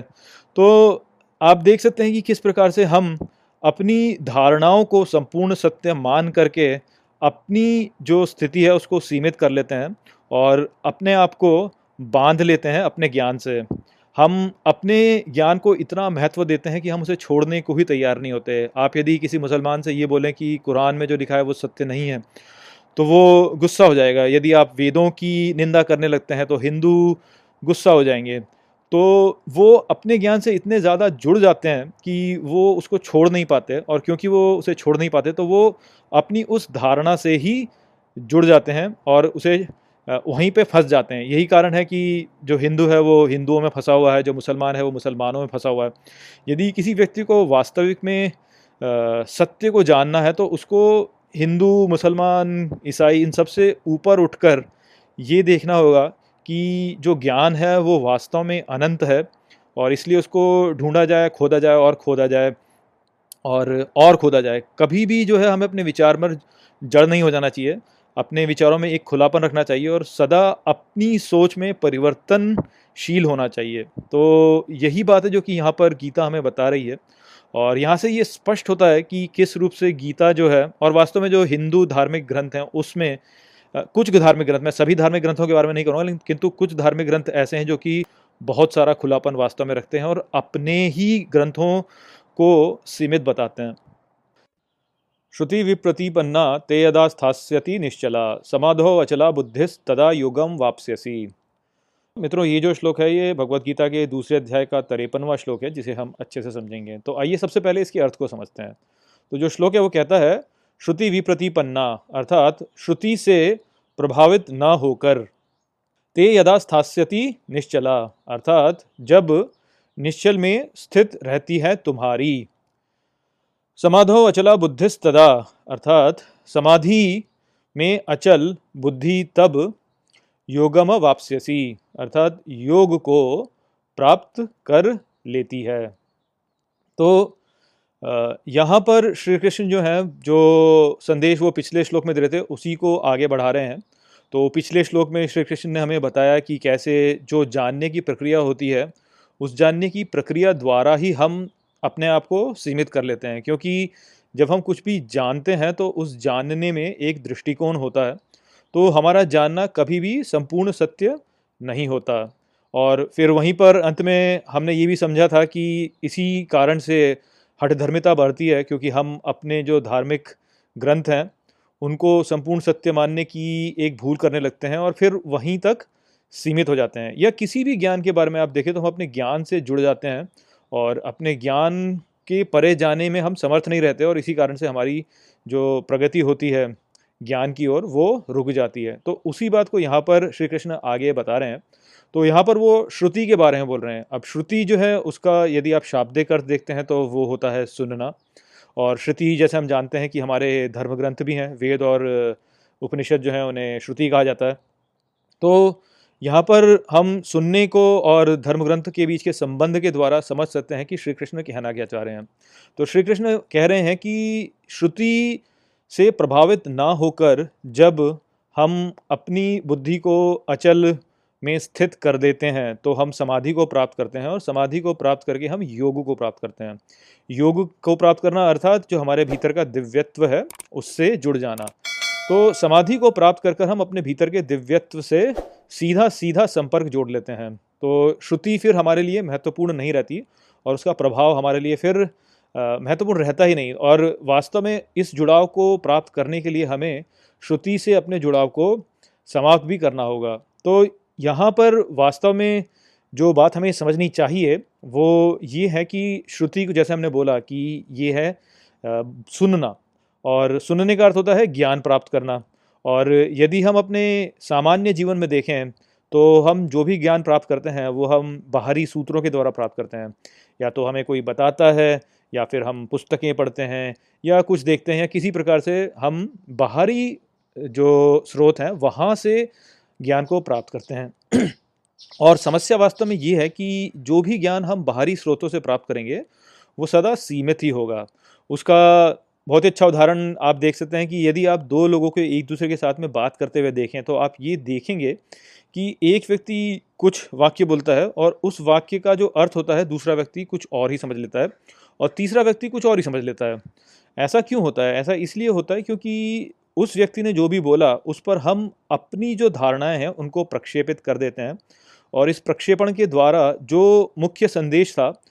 तो आप देख सकते हैं कि किस प्रकार से हम अपनी धारणाओं को संपूर्ण सत्य मान करके अपनी जो स्थिति है उसको सीमित कर लेते हैं और अपने आप को बाँध लेते हैं अपने ज्ञान से। हम अपने ज्ञान को इतना महत्व देते हैं कि हम उसे छोड़ने को ही तैयार नहीं होते। आप यदि किसी मुसलमान से ये बोलें कि कुरान में जो लिखा है वो सत्य नहीं है तो वो गुस्सा हो जाएगा। यदि आप वेदों की निंदा करने लगते हैं तो हिंदू गुस्सा हो जाएँगे। तो वो अपने ज्ञान से इतने ज़्यादा जुड़ जाते हैं कि वो उसको छोड़ नहीं पाते और क्योंकि वो उसे छोड़ नहीं पाते तो वो अपनी उस धारणा से ही जुड़ जाते हैं और उसे वहीं पे फंस जाते हैं। यही कारण है कि जो हिंदू है, वो हिंदुओं में फंसा हुआ है, जो मुसलमान है, वो मुसलमानों में फंसा हुआ है। यदि किसी व्यक्ति को वास्तविक में सत्य को जानना है तो उसको हिंदू, मुसलमान, ईसाई, इन सबसे ऊपर उठकर ये देखना होगा कि जो ज्ञान है वो वास्तव में अनंत है और इसलिए उसको ढूंढा जाए, खोदा जाए और खोदा जाए और और खोदा जाए। कभी भी जो है हमें अपने विचार में जड़ नहीं हो जाना चाहिए। अपने विचारों में एक खुलापन रखना चाहिए और सदा अपनी सोच में परिवर्तनशील होना चाहिए। तो यही बात है जो कि यहाँ पर गीता हमें बता रही है। और यहाँ से ये स्पष्ट होता है कि किस रूप से गीता जो है, और वास्तव में जो हिंदू धार्मिक ग्रंथ हैं, उसमें कुछ धार्मिक ग्रंथ, मैं सभी धार्मिक ग्रंथों के बारे में नहीं करूँगा लेकिन किंतु कुछ धार्मिक ग्रंथ ऐसे हैं जो कि बहुत सारा खुलापन वास्तव में रखते हैं और अपने ही ग्रंथों को सीमित बताते हैं। श्रुति विप्रतिपन्ना ते यदा स्थास्यति निश्चला, समाधो अचला बुद्धिस तदा योगम वापस्यसी। मित्रों, ये जो श्लोक है, ये भगवत गीता के दूसरे अध्याय का तिरपनवा श्लोक है, जिसे हम अच्छे से समझेंगे। तो आइए सबसे पहले इसके अर्थ को समझते हैं। तो जो श्लोक है, वो कहता है, श्रुति विप्रतिपन्ना अर्थात श्रुति से प्रभावित न होकर। ते यदा स्थास्यति निश्चला अर्थात, जब निश्चल में स्थित रहती है तुम्हारी। समाधो अचला बुद्धिस्तदा अर्थात, समाधि में अचल बुद्धि तब योगम वापस्यसी, अर्थात योग को प्राप्त कर लेती है। तो यहाँ पर श्री कृष्ण जो है, जो संदेश वो पिछले श्लोक में दे रहे थे, उसी को आगे बढ़ा रहे हैं। तो पिछले श्लोक में श्री कृष्ण ने हमें बताया कि कैसे जो जानने की प्रक्रिया होती है, उस जानने की प्रक्रिया द्वारा ही हम अपने आप को सीमित कर लेते हैं, क्योंकि जब हम कुछ भी जानते हैं तो उस जानने में एक दृष्टिकोण होता है। तो हमारा जानना कभी भी संपूर्ण सत्य नहीं होता। और फिर वहीं पर अंत में हमने ये भी समझा था कि इसी कारण से हठधर्मिता बढ़ती है, क्योंकि हम अपने जो धार्मिक ग्रंथ हैं, उनको संपूर्ण सत्य मानने की एक भूल करने लगते हैं और फिर वहीं तक सीमित हो जाते हैं। या किसी भी ज्ञान के बारे में आप देखें तो हम अपने ज्ञान से जुड़ जाते हैं और अपने ज्ञान के परे जाने में हम समर्थ नहीं रहते और इसी कारण से हमारी जो प्रगति होती है ज्ञान की ओर वो रुक जाती है। तो उसी बात को यहाँ पर श्री कृष्ण आगे बता रहे हैं। तो यहाँ पर वो श्रुति के बारे में बोल रहे हैं। अब श्रुति जो है, उसका यदि आप शाब्दिक अर्थ देखते हैं तो वो होता है सुनना। और श्रुति, जैसे हम जानते हैं कि हमारे धर्म ग्रंथ भी हैं, वेद और उपनिषद जो है, उन्हें श्रुति कहा जाता है। तो यहाँ पर हम सुनने को और धर्म ग्रंथ के बीच के संबंध के द्वारा समझ सकते हैं कि श्री कृष्ण कहना क्या चाह रहे हैं। तो श्री कृष्ण कह रहे हैं कि श्रुति से प्रभावित ना होकर जब हम अपनी बुद्धि को अचल में स्थित कर देते हैं तो हम समाधि को प्राप्त करते हैं और समाधि को प्राप्त करके हम योग को प्राप्त करते हैं। योग को प्राप्त करना अर्थात जो हमारे भीतर का दिव्यत्व है, उससे जुड़ जाना। तो समाधि को प्राप्त कर कर हम अपने भीतर के दिव्यत्व से सीधा सीधा संपर्क जोड़ लेते हैं। तो श्रुति फिर हमारे लिए महत्वपूर्ण नहीं रहती और उसका प्रभाव हमारे लिए फिर महत्वपूर्ण रहता ही नहीं। और वास्तव में इस जुड़ाव को प्राप्त करने के लिए हमें श्रुति से अपने जुड़ाव को समाप्त भी करना होगा। तो यहाँ पर वास्तव में जो बात हमें समझनी चाहिए, वो ये है कि श्रुति को जैसे हमने बोला कि ये है सुनना। और सुनने का अर्थ होता है ज्ञान प्राप्त करना। और यदि हम अपने सामान्य जीवन में देखें तो हम जो भी ज्ञान प्राप्त करते हैं, वो हम बाहरी सूत्रों के द्वारा प्राप्त करते हैं। या तो हमें कोई बताता है या फिर हम पुस्तकें पढ़ते हैं या कुछ देखते हैं किसी प्रकार से हम बाहरी जो स्रोत हैं, वहाँ से ज्ञान को प्राप्त करते हैं। और समस्या वास्तव में ये है कि जो भी ज्ञान हम बाहरी स्रोतों से प्राप्त करेंगे, वो सदा सीमित ही होगा। उसका बहुत ही अच्छा उदाहरण आप देख सकते हैं कि यदि आप दो लोगों के एक दूसरे के साथ में बात करते हुए देखें तो आप ये देखेंगे कि एक व्यक्ति कुछ वाक्य बोलता है और उस वाक्य का जो अर्थ होता है, दूसरा व्यक्ति कुछ और ही समझ लेता है। और तीसरा व्यक्ति कुछ और ही समझ लेता है। ऐसा क्यों होता है? ऐसा इसलिए होता है क्योंकि उस व्यक्ति ने जो भी बोला, उस पर हम अपनी जो धारणाएँ हैं, उनको प्रक्षेपित कर देते हैं और इस प्रक्षेपण के द्वारा जो मुख्य संदेश था,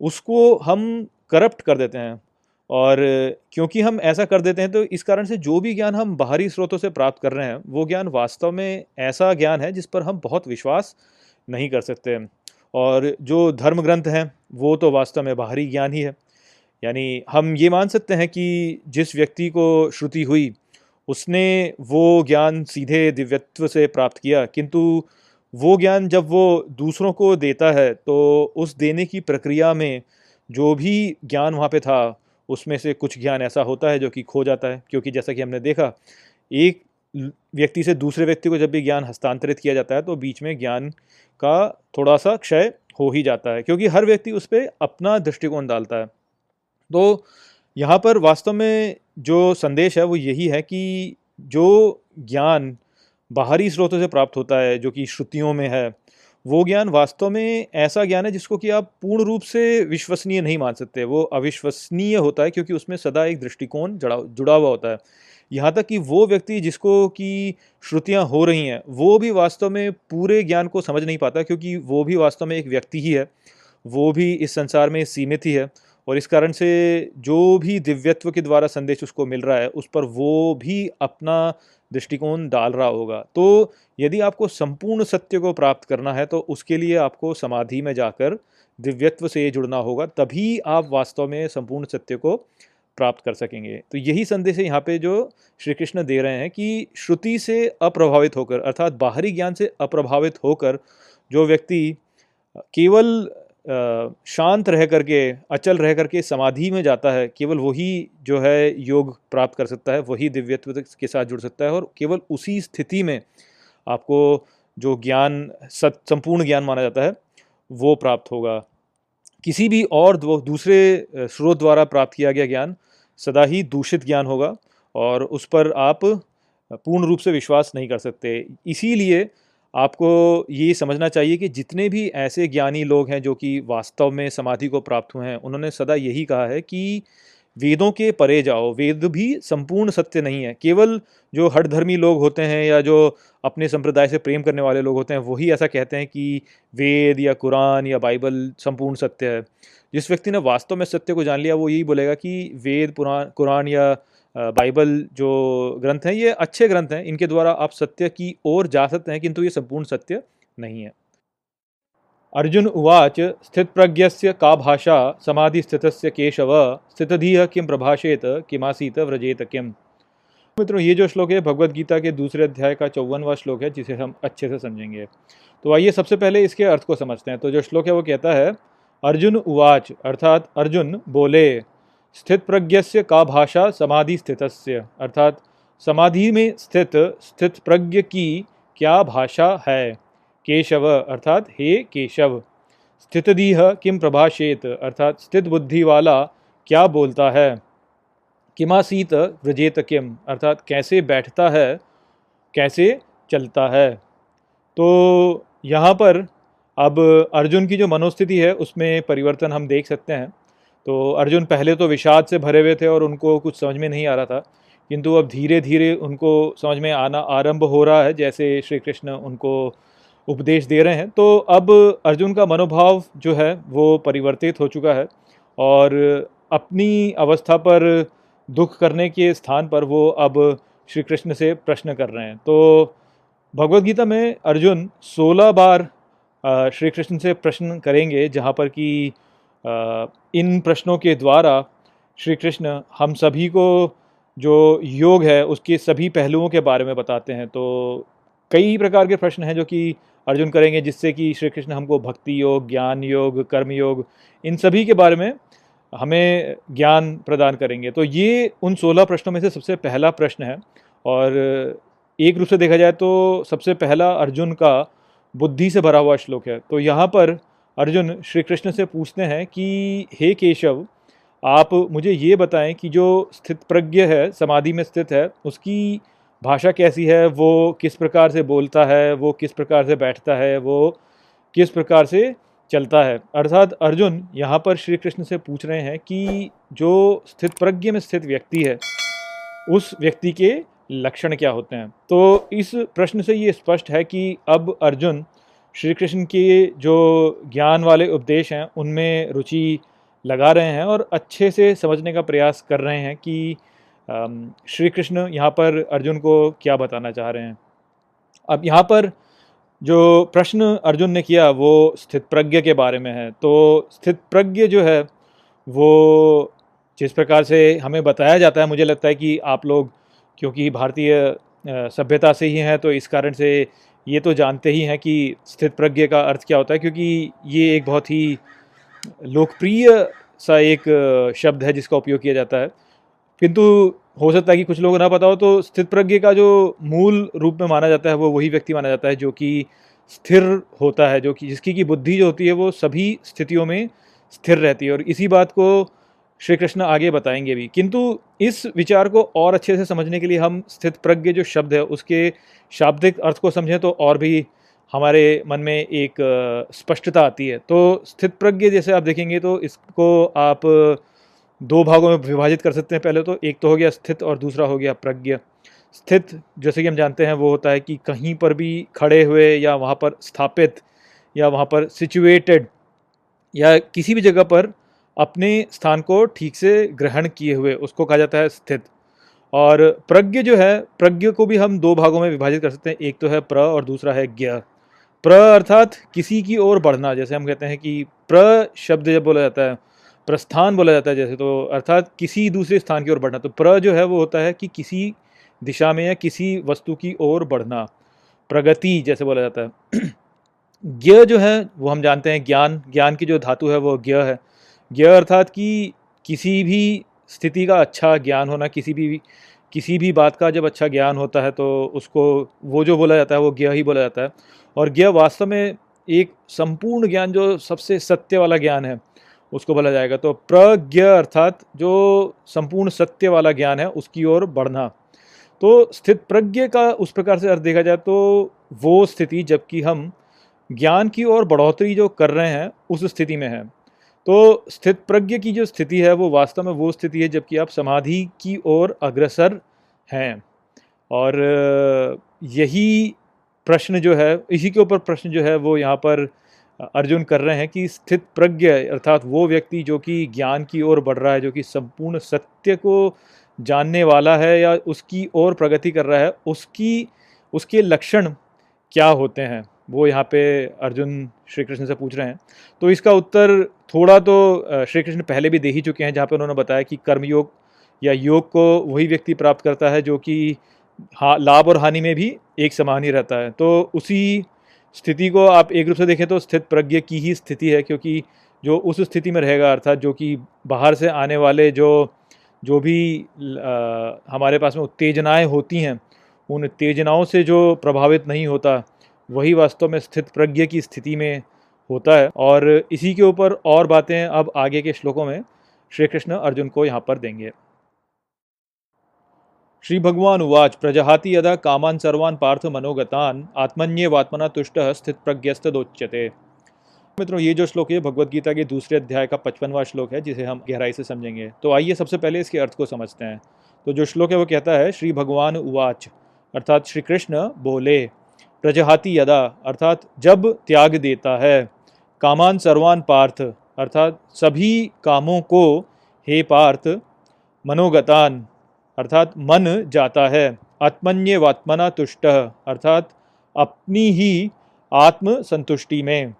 उसको हम करप्ट कर देते हैं। और क्योंकि हम ऐसा कर देते हैं तो इस कारण से जो भी ज्ञान हम बाहरी स्रोतों से प्राप्त कर रहे हैं, वो ज्ञान वास्तव में ऐसा ज्ञान है जिस पर हम बहुत विश्वास नहीं कर सकते। और जो धर्म ग्रंथ हैं, वो तो वास्तव में बाहरी ज्ञान ही है। यानी हम ये मान सकते हैं कि जिस व्यक्ति को श्रुति हुई, उसने वो ज्ञान सीधे दिव्यत्व से प्राप्त किया, किंतु वो ज्ञान जब वो दूसरों को देता है तो उस देने की प्रक्रिया में जो भी ज्ञान वहाँ पे था, उसमें से कुछ ज्ञान ऐसा होता है जो कि खो जाता है। क्योंकि जैसा कि हमने देखा, एक व्यक्ति से दूसरे व्यक्ति को जब भी ज्ञान हस्तांतरित किया जाता है तो बीच में ज्ञान का थोड़ा सा क्षय हो ही जाता है, क्योंकि हर व्यक्ति उस पर अपना दृष्टिकोण डालता है। तो यहाँ पर वास्तव में जो संदेश है, वो यही है कि जो ज्ञान बाहरी स्रोतों से प्राप्त होता है, जो कि श्रुतियों में है, वो ज्ञान वास्तव में ऐसा ज्ञान है जिसको कि आप पूर्ण रूप से विश्वसनीय नहीं मान सकते। वो अविश्वसनीय होता है, क्योंकि उसमें सदा एक दृष्टिकोण जुड़ा हुआ होता है। यहाँ तक कि वो व्यक्ति जिसको कि श्रुतियाँ हो रही हैं, वो भी वास्तव में पूरे ज्ञान को समझ नहीं पाता क्योंकि वो भी वास्तव में एक व्यक्ति ही है, वो भी इस संसार में सीमित ही है और इस कारण से जो भी दिव्यत्व के द्वारा संदेश उसको मिल रहा है, उस पर वो भी अपना दृष्टिकोण डाल रहा होगा। तो यदि आपको संपूर्ण सत्य को प्राप्त करना है तो उसके लिए आपको समाधि में जाकर दिव्यत्व से जुड़ना होगा, तभी आप वास्तव में संपूर्ण सत्य को प्राप्त कर सकेंगे। तो यही संदेश है यहाँ पे जो श्री कृष्ण दे रहे हैं कि श्रुति से अप्रभावित होकर, अर्थात बाहरी ज्ञान से अप्रभावित होकर जो व्यक्ति केवल शांत रह करके, अचल रह करके समाधि में जाता है, केवल वही जो है योग प्राप्त कर सकता है, वही दिव्यत्व के साथ जुड़ सकता है और केवल उसी स्थिति में आपको जो ज्ञान, सत, संपूर्ण ज्ञान माना जाता है, वो प्राप्त होगा। किसी भी और दूसरे स्रोत द्वारा प्राप्त किया गया ज्ञान सदा ही दूषित ज्ञान होगा और उस पर आप पूर्ण रूप से विश्वास नहीं कर सकते। इसीलिए आपको ये समझना चाहिए कि जितने भी ऐसे ज्ञानी लोग हैं जो कि वास्तव में समाधि को प्राप्त हुए हैं, उन्होंने सदा यही कहा है कि वेदों के परे जाओ। वेद भी संपूर्ण सत्य नहीं है। केवल जो हठधर्मी लोग होते हैं या जो अपने संप्रदाय से प्रेम करने वाले लोग होते हैं, वही ऐसा कहते हैं कि वेद या कुरान या बाइबल संपूर्ण सत्य है। जिस व्यक्ति ने वास्तव में सत्य को जान लिया, वो यही बोलेगा कि वेद पुरान कुरान या बाइबल जो ग्रंथ हैं, ये अच्छे ग्रंथ हैं। इनके द्वारा आप सत्य की ओर जा सकते हैं, किंतु ये संपूर्ण सत्य नहीं है। अर्जुन उवाच स्थित स्थितप्रज्ञस्य का भाषा, समाधिस्थितस्य केशव, स्थितधीह किम प्रभाषेत, किमासीत व्रजेत किम मित्रों, ये जो श्लोक है भगवत गीता के दूसरे अध्याय का चौवनवा श्लोक है, जिसे हम अच्छे से समझेंगे। तो आइए सबसे पहले इसके अर्थ को समझते हैं। तो जो श्लोक है, वो कहता है, अर्जुन उवाच, अर्थात अर्जुन बोले स्थित प्रज्ञस्य का भाषा समाधि स्थितस्य अर्थात समाधि में स्थित स्थित प्रज्ञ की क्या भाषा है? केशव, अर्थात हे केशव। स्थितदीह किम प्रभाषेत? अर्थात स्थित बुद्धि वाला क्या बोलता है? किमासीत व्रजेत किम अर्थात कैसे बैठता है? कैसे चलता है? तो यहाँ पर अब अर्जुन की जो मनोस्थिति है, उसमें परिवर्तन हम देख सकते हैं। तो अर्जुन पहले तो विषाद से भरे हुए थे और उनको कुछ समझ में नहीं आ रहा था। किंतु अब धीरे धीरे उनको समझ में आना आरंभ हो रहा है, जैसे श्री कृष्ण उनको उपदेश दे रहे हैं। तो अब अर्जुन का मनोभाव जो है, वो परिवर्तित हो चुका है और अपनी अवस्था पर दुख करने के स्थान पर वो अब श्री कृष्ण से प्रश्न कर रहे हैं। तो भगवत गीता में अर्जुन 16 बार श्री कृष्ण से प्रश्न करेंगे, जहाँ पर कि इन प्रश्नों के द्वारा श्री कृष्ण हम सभी को जो योग है, उसके सभी पहलुओं के बारे में बताते हैं। तो कई प्रकार के प्रश्न हैं जो कि अर्जुन करेंगे, जिससे कि श्री कृष्ण हमको भक्ति योग, ज्ञान योग, कर्म योग, इन सभी के बारे में हमें ज्ञान प्रदान करेंगे। तो ये उन सोलह प्रश्नों में से सबसे पहला प्रश्न है, और एक रूप से देखा जाए तो सबसे पहला अर्जुन का बुद्धि से भरा हुआ श्लोक है। तो यहाँ पर अर्जुन श्री कृष्ण से पूछते हैं कि, हे केशव, आप मुझे ये बताएँ कि जो स्थित प्रज्ञ है, समाधि में स्थित है, उसकी भाषा कैसी है, वो किस प्रकार से बोलता है, वो किस प्रकार से बैठता है, वो किस प्रकार से चलता है। अर्थात अर्जुन यहाँ पर श्री कृष्ण से पूछ रहे हैं कि जो स्थित, प्रज्ञ में स्थित व्यक्ति है, उस व्यक्ति के लक्षण क्या होते हैं? तो इस प्रश्न से ये स्पष्ट है कि अब अर्जुन श्री कृष्ण के जो ज्ञान वाले उपदेश हैं, उनमें रुचि लगा रहे हैं और अच्छे से समझने का प्रयास कर रहे हैं कि श्री कृष्ण यहाँ पर अर्जुन को क्या बताना चाह रहे हैं? अब यहाँ पर जो प्रश्न अर्जुन ने किया, वो स्थित प्रज्ञ के बारे में है। तो स्थित प्रज्ञ जो है, वो जिस प्रकार से हमें बताया जाता है, मुझे लगता है कि आप लोग, क्योंकि भारतीय सभ्यता से ही हैं तो इस कारण से ये तो जानते ही हैं कि स्थित प्रज्ञ का अर्थ क्या होता है, क्योंकि ये एक बहुत ही लोकप्रिय सा एक शब्द है जिसका उपयोग किया जाता है। किंतु हो सकता है कि कुछ लोगों ना पता हो तो स्थित प्रज्ञ का जो मूल रूप में माना जाता है, वो वही व्यक्ति माना जाता है, जो कि स्थिर होता है, जो कि, जिसकी की बुद्धि जो होती है, वो सभी स्थितियों में स्थिर रहती है। और इसी बात को श्री कृष्ण आगे बताएँगे भी। किंतु इस विचार को और अच्छे से समझने के लिए हम स्थित प्रज्ञ जो शब्द है, उसके शाब्दिक अर्थ को समझें तो और भी हमारे मन में एक स्पष्टता आती है। तो स्थित प्रज्ञ जैसे आप देखेंगे तो इसको आप दो भागों में विभाजित कर सकते हैं। पहले तो एक तो हो गया स्थित और दूसरा हो गया प्रज्ञ। स्थित, जैसे कि हम जानते हैं, वो होता है कि कहीं पर भी खड़े हुए या वहाँ पर स्थापित या वहाँ पर सिचुएटेड या किसी भी जगह पर अपने स्थान को ठीक से ग्रहण किए हुए, उसको कहा जाता है स्थित। और प्रज्ञ जो है, प्रज्ञ को भी हम दो भागों में विभाजित कर सकते हैं। एक तो है प्र और दूसरा है ज्ञ। प्र अर्थात किसी की ओर बढ़ना, जैसे हम कहते हैं कि प्र शब्द जब बोला जाता है प्रस्थान बोला जाता है जैसे तो अर्थात किसी दूसरे स्थान की ओर बढ़ना। तो प्र जो है वो होता है कि किसी दिशा में या किसी वस्तु की ओर बढ़ना। प्रगति जैसे बोला जाता है। ज्ञ जो है, वो हम जानते हैं ज्ञान। ज्ञान की जो धातु है, वो ज्ञ है। ज्ञ अर्थात कि किसी भी स्थिति का अच्छा ज्ञान होना, किसी भी किसी भी बात का जब अच्छा ज्ञान होता है तो उसको, वो जो बोला जाता है, वो ज्ञ ही बोला जाता है। और ज्ञ वास्तव में एक संपूर्ण ज्ञान, जो सबसे सत्य वाला ज्ञान है। उसको बोला जाएगा। तो प्रज्ञ अर्थात जो संपूर्ण सत्य वाला ज्ञान है, उसकी ओर बढ़ना। तो स्थित प्रज्ञ का उस प्रकार से अर्थ देखा जाए तो वो स्थिति, जबकि हम ज्ञान की ओर बढ़ोतरी जो कर रहे हैं, उस स्थिति में है। तो स्थित प्रज्ञ की जो स्थिति है, वो वास्तव में वो स्थिति है, जबकि आप समाधि की ओर अग्रसर हैं। और यही प्रश्न जो है, इसी के ऊपर प्रश्न जो है, वो यहाँ पर अर्जुन कर रहे हैं कि स्थित प्रज्ञ, अर्थात वो व्यक्ति जो कि ज्ञान की ओर बढ़ रहा है, जो कि संपूर्ण सत्य को जानने वाला है या उसकी ओर प्रगति कर रहा है, उसकी, उसके लक्षण क्या होते हैं? वो यहाँ पे अर्जुन श्री कृष्ण से पूछ रहे हैं। तो इसका उत्तर थोड़ा तो श्री कृष्ण पहले भी दे ही चुके हैं, जहाँ पे उन्होंने बताया कि कर्मयोग या योग को वही व्यक्ति प्राप्त करता है जो कि हाँ लाभ और हानि में भी एक समान ही रहता है। तो उसी स्थिति को आप एक रूप से देखें तो स्थित प्रज्ञ की ही स्थिति है क्योंकि जो उस स्थिति में रहेगा अर्थात जो कि बाहर से आने वाले जो जो भी अ, हमारे पास में उत्तेजनाएँ होती हैं उन उत्तेजनाओं से जो प्रभावित नहीं होता वही वास्तव में स्थित प्रज्ञ की स्थिति में होता है। और इसी के ऊपर और बातें अब आगे के श्लोकों में श्री कृष्ण अर्जुन को यहाँ पर देंगे। श्री भगवान उवाच, प्रजहाति यदा कामान सर्वान् पार्थ मनोगतान आत्मन्येवात्मना तुष्ट स्थित प्रज्ञस्तदोच्यते। मित्रों, ये जो श्लोक है भगवत गीता के दूसरे अध्याय का पचपनवा श्लोक है, जिसे हम गहराई से समझेंगे। तो आइए सबसे पहले इसके अर्थ को समझते हैं। तो जो श्लोक है, वो कहता है, श्री भगवान उवाच, अर्थात श्री कृष्ण बोले, प्रजहाति यदा, अर्थात जब त्याग देता है, कामान सर्वान पार्थ, अर्थात सभी कामों को, हे पार्थ, मनोगतान। अर्थात मन जाता है। आत्मन्यवात्मना तुष्ट, अर्थात अपनी ही आत्म संतुष्टि में।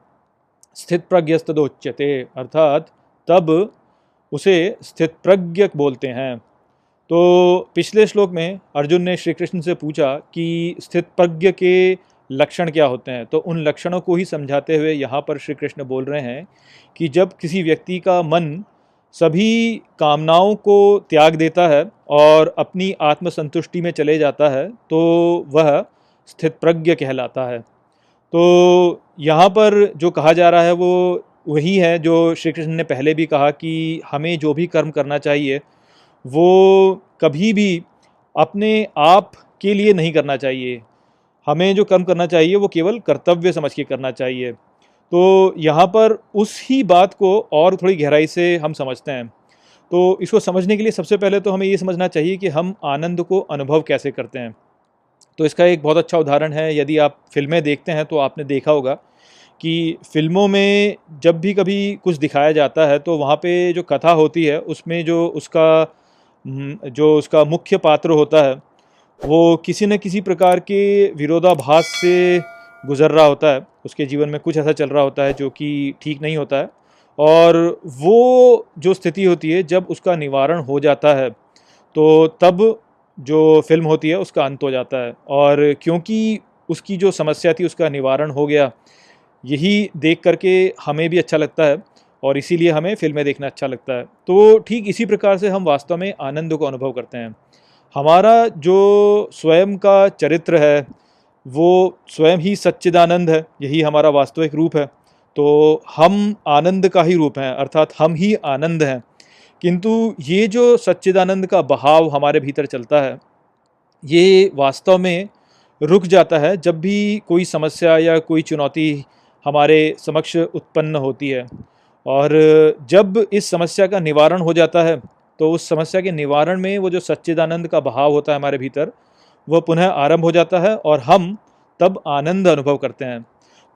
स्थित प्रज्ञस्तदोच्यते अर्थात तब उसे स्थित प्रज्ञ बोलते हैं। तो पिछले श्लोक में अर्जुन ने श्री कृष्ण से पूछा कि स्थित प्रज्ञ के लक्षण क्या होते हैं? तो उन लक्षणों को ही समझाते हुए यहाँ पर श्री कृष्ण बोल रहे हैं कि जब किसी व्यक्ति का मन सभी कामनाओं को त्याग देता है और अपनी आत्मसंतुष्टि में चले जाता है तो वह स्थित प्रज्ञ कहलाता है। तो यहाँ पर जो कहा जा रहा है वो वही है जो श्री कृष्ण ने पहले भी कहा कि हमें जो भी कर्म करना चाहिए, वो कभी भी अपने आप के लिए नहीं करना चाहिए। हमें जो कर्म करना चाहिए वो केवल कर्तव्य समझ के करना चाहिए। तो यहाँ पर उस ही बात को और थोड़ी गहराई से हम समझते हैं। तो इसको समझने के लिए सबसे पहले तो हमें ये समझना चाहिए कि हम आनंद को अनुभव कैसे करते हैं। तो इसका एक बहुत अच्छा उदाहरण है यदि आप फ़िल्में देखते हैं तो आपने देखा होगा कि फ़िल्मों में जब भी कभी कुछ दिखाया जाता है तो वहाँ पे जो कथा होती है उसमें जो उसका हम्म, जो उसका मुख्य पात्र होता है वो किसी न किसी प्रकार के विरोधाभास से गुजर रहा होता है, उसके जीवन में कुछ ऐसा चल रहा होता है जो कि ठीक नहीं होता है। और वो जो स्थिति होती है, जब उसका निवारण हो जाता है तो तब जो फ़िल्म होती है, उसका अंत हो जाता है। और क्योंकि उसकी जो समस्या थी, उसका निवारण हो गया, यही देख करके हमें भी अच्छा लगता है और इसीलिए हमें फ़िल्में देखना अच्छा लगता है। तो ठीक इसी प्रकार से हम वास्तव में आनंद को अनुभव करते हैं। हमारा जो स्वयं का चरित्र है वो स्वयं ही सच्चिदानंद है, यही हमारा वास्तविक रूप है। तो हम आनंद का ही रूप हैं, अर्थात हम ही आनंद हैं। किंतु ये जो सच्चिदानंद का बहाव हमारे भीतर चलता है, ये वास्तव में रुक जाता है जब भी कोई समस्या या कोई चुनौती हमारे समक्ष उत्पन्न होती है। और जब इस समस्या का निवारण हो जाता है तो उस समस्या के निवारण में वो जो सच्चिदानंद का बहाव होता है हमारे भीतर वह पुनः आरंभ हो जाता है और हम तब आनंद अनुभव करते हैं।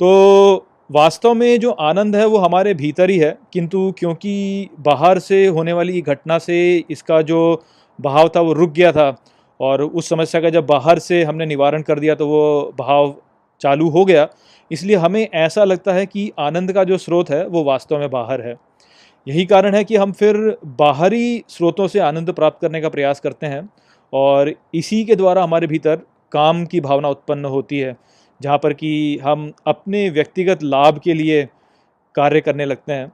तो वास्तव में जो आनंद है वो हमारे भीतर ही है, किंतु क्योंकि बाहर से होने वाली घटना से इसका जो बहाव था वो रुक गया था और उस समस्या का जब बाहर से हमने निवारण कर दिया तो वो बहाव चालू हो गया, इसलिए हमें ऐसा लगता है कि आनंद का जो स्रोत है वो वास्तव में बाहर है। यही कारण है कि हम फिर बाहरी स्रोतों से आनंद प्राप्त करने का प्रयास करते हैं। और इसी के द्वारा हमारे भीतर काम की भावना उत्पन्न होती है, जहाँ पर कि हम अपने व्यक्तिगत लाभ के लिए कार्य करने लगते हैं।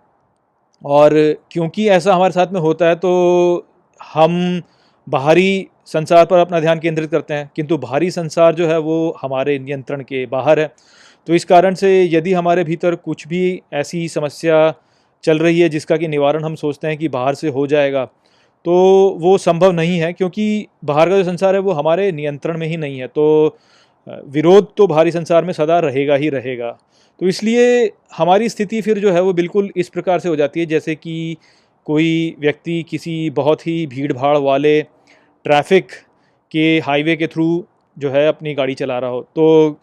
और क्योंकि ऐसा हमारे साथ में होता है तो हम बाहरी संसार पर अपना ध्यान केंद्रित करते हैं, किंतु बाहरी संसार जो है, वो हमारे नियंत्रण के बाहर है। तो इस कारण से यदि हमारे भीतर कुछ भी ऐसी समस्या चल रही है, जिसका कि निवारण हम सोचते हैं कि बाहर से हो जाएगा तो वो संभव नहीं है, क्योंकि बाहर का जो संसार है वो हमारे नियंत्रण में ही नहीं है। तो विरोध तो बाहरी संसार में सदा रहेगा ही रहेगा। तो इसलिए हमारी स्थिति फिर जो है वो बिल्कुल इस प्रकार से हो जाती है, जैसे कि कोई व्यक्ति किसी बहुत ही भीड़ भाड़ वाले ट्रैफ़िक के हाईवे के थ्रू जो है अपनी गाड़ी चला रहा हो। तो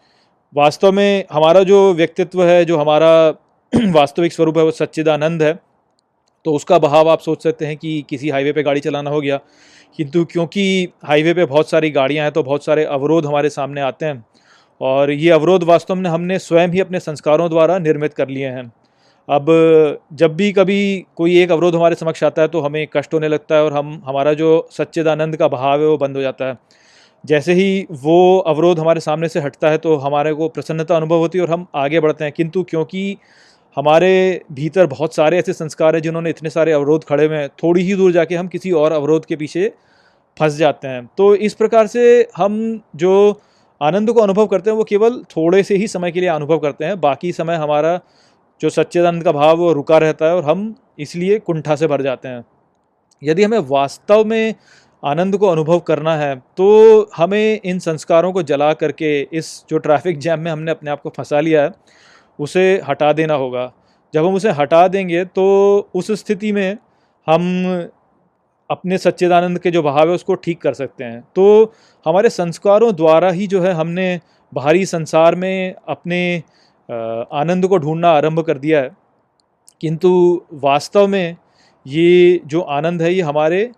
वास्तव में हमारा जो व्यक्तित्व है, जो हमारा वास्तविक स्वरूप है, वो सच्चिदानंद है। तो उसका बहाव आप सोच सकते हैं कि किसी हाईवे पे गाड़ी चलाना हो गया। किंतु क्योंकि हाईवे पे बहुत सारी गाड़ियाँ हैं तो बहुत सारे अवरोध हमारे सामने आते हैं। और ये अवरोध वास्तव में हमने स्वयं ही अपने संस्कारों द्वारा निर्मित कर लिए हैं। अब जब भी कभी कोई एक अवरोध हमारे समक्ष आता है तो हमें कष्ट होने लगता है और हम, हमारा जो सच्चेदानंद का भाव है, वो बंद हो जाता है। जैसे ही वो अवरोध हमारे सामने से हटता है तो हमारे को प्रसन्नता अनुभव होती है और हम आगे बढ़ते हैं। किंतु क्योंकि हमारे भीतर बहुत सारे ऐसे संस्कार हैं जिन्होंने इतने सारे अवरोध खड़े हुए हैं। थोड़ी ही दूर जाके हम किसी और अवरोध के पीछे फंस जाते हैं। तो इस प्रकार से हम जो आनंद को अनुभव करते हैं, वो केवल थोड़े से ही समय के लिए अनुभव करते हैं। बाकी समय हमारा जो सच्चिदानंद का भाव, वो रुका रहता है और हम इसलिए कुंठा से भर जाते हैं। यदि हमें वास्तव में आनंद को अनुभव करना है तो हमें इन संस्कारों को जला करके इस जो ट्रैफ़िक जैम में हमने अपने आप को फंसा लिया है उसे हटा देना होगा। जब हम उसे हटा देंगे तो उस स्थिति में हम अपने सच्चिदानंद के जो भाव है, उसको ठीक कर सकते हैं। तो हमारे संस्कारों द्वारा ही जो है, हमने बाहरी संसार में अपने आनंद को ढूंढना आरंभ कर दिया है। किंतु वास्तव में ये जो आनंद है, ये हमारे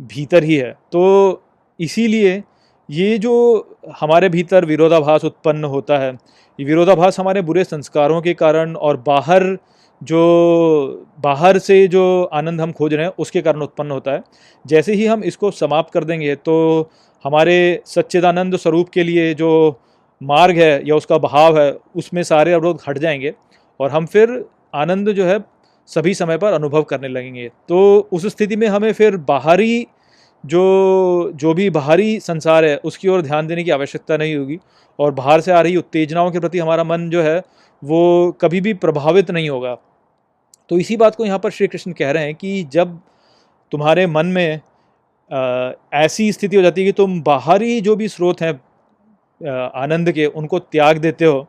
भीतर ही है। तो इसीलिए ये जो हमारे भीतर विरोधाभास उत्पन्न होता है, ये विरोधाभास हमारे बुरे संस्कारों के कारण और बाहर जो, बाहर से जो आनंद हम खोज रहे हैं, उसके कारण उत्पन्न होता है। जैसे ही हम इसको समाप्त कर देंगे तो हमारे सच्चिदानंद स्वरूप के लिए जो मार्ग है या उसका भाव है, उसमें सारे अवरोध हट जाएँगे और हम फिर आनंद जो है सभी समय पर अनुभव करने लगेंगे। तो उस स्थिति में हमें फिर बाहरी जो जो भी बाहरी संसार है उसकी ओर ध्यान देने की आवश्यकता नहीं होगी। और बाहर से आ रही उत्तेजनाओं के प्रति हमारा मन जो है वो कभी भी प्रभावित नहीं होगा। तो इसी बात को यहाँ पर श्री कृष्ण कह रहे हैं कि जब तुम्हारे मन में आ, ऐसी स्थिति हो जाती है कि तुम बाहरी जो भी स्रोत हैं आनंद के उनको त्याग देते हो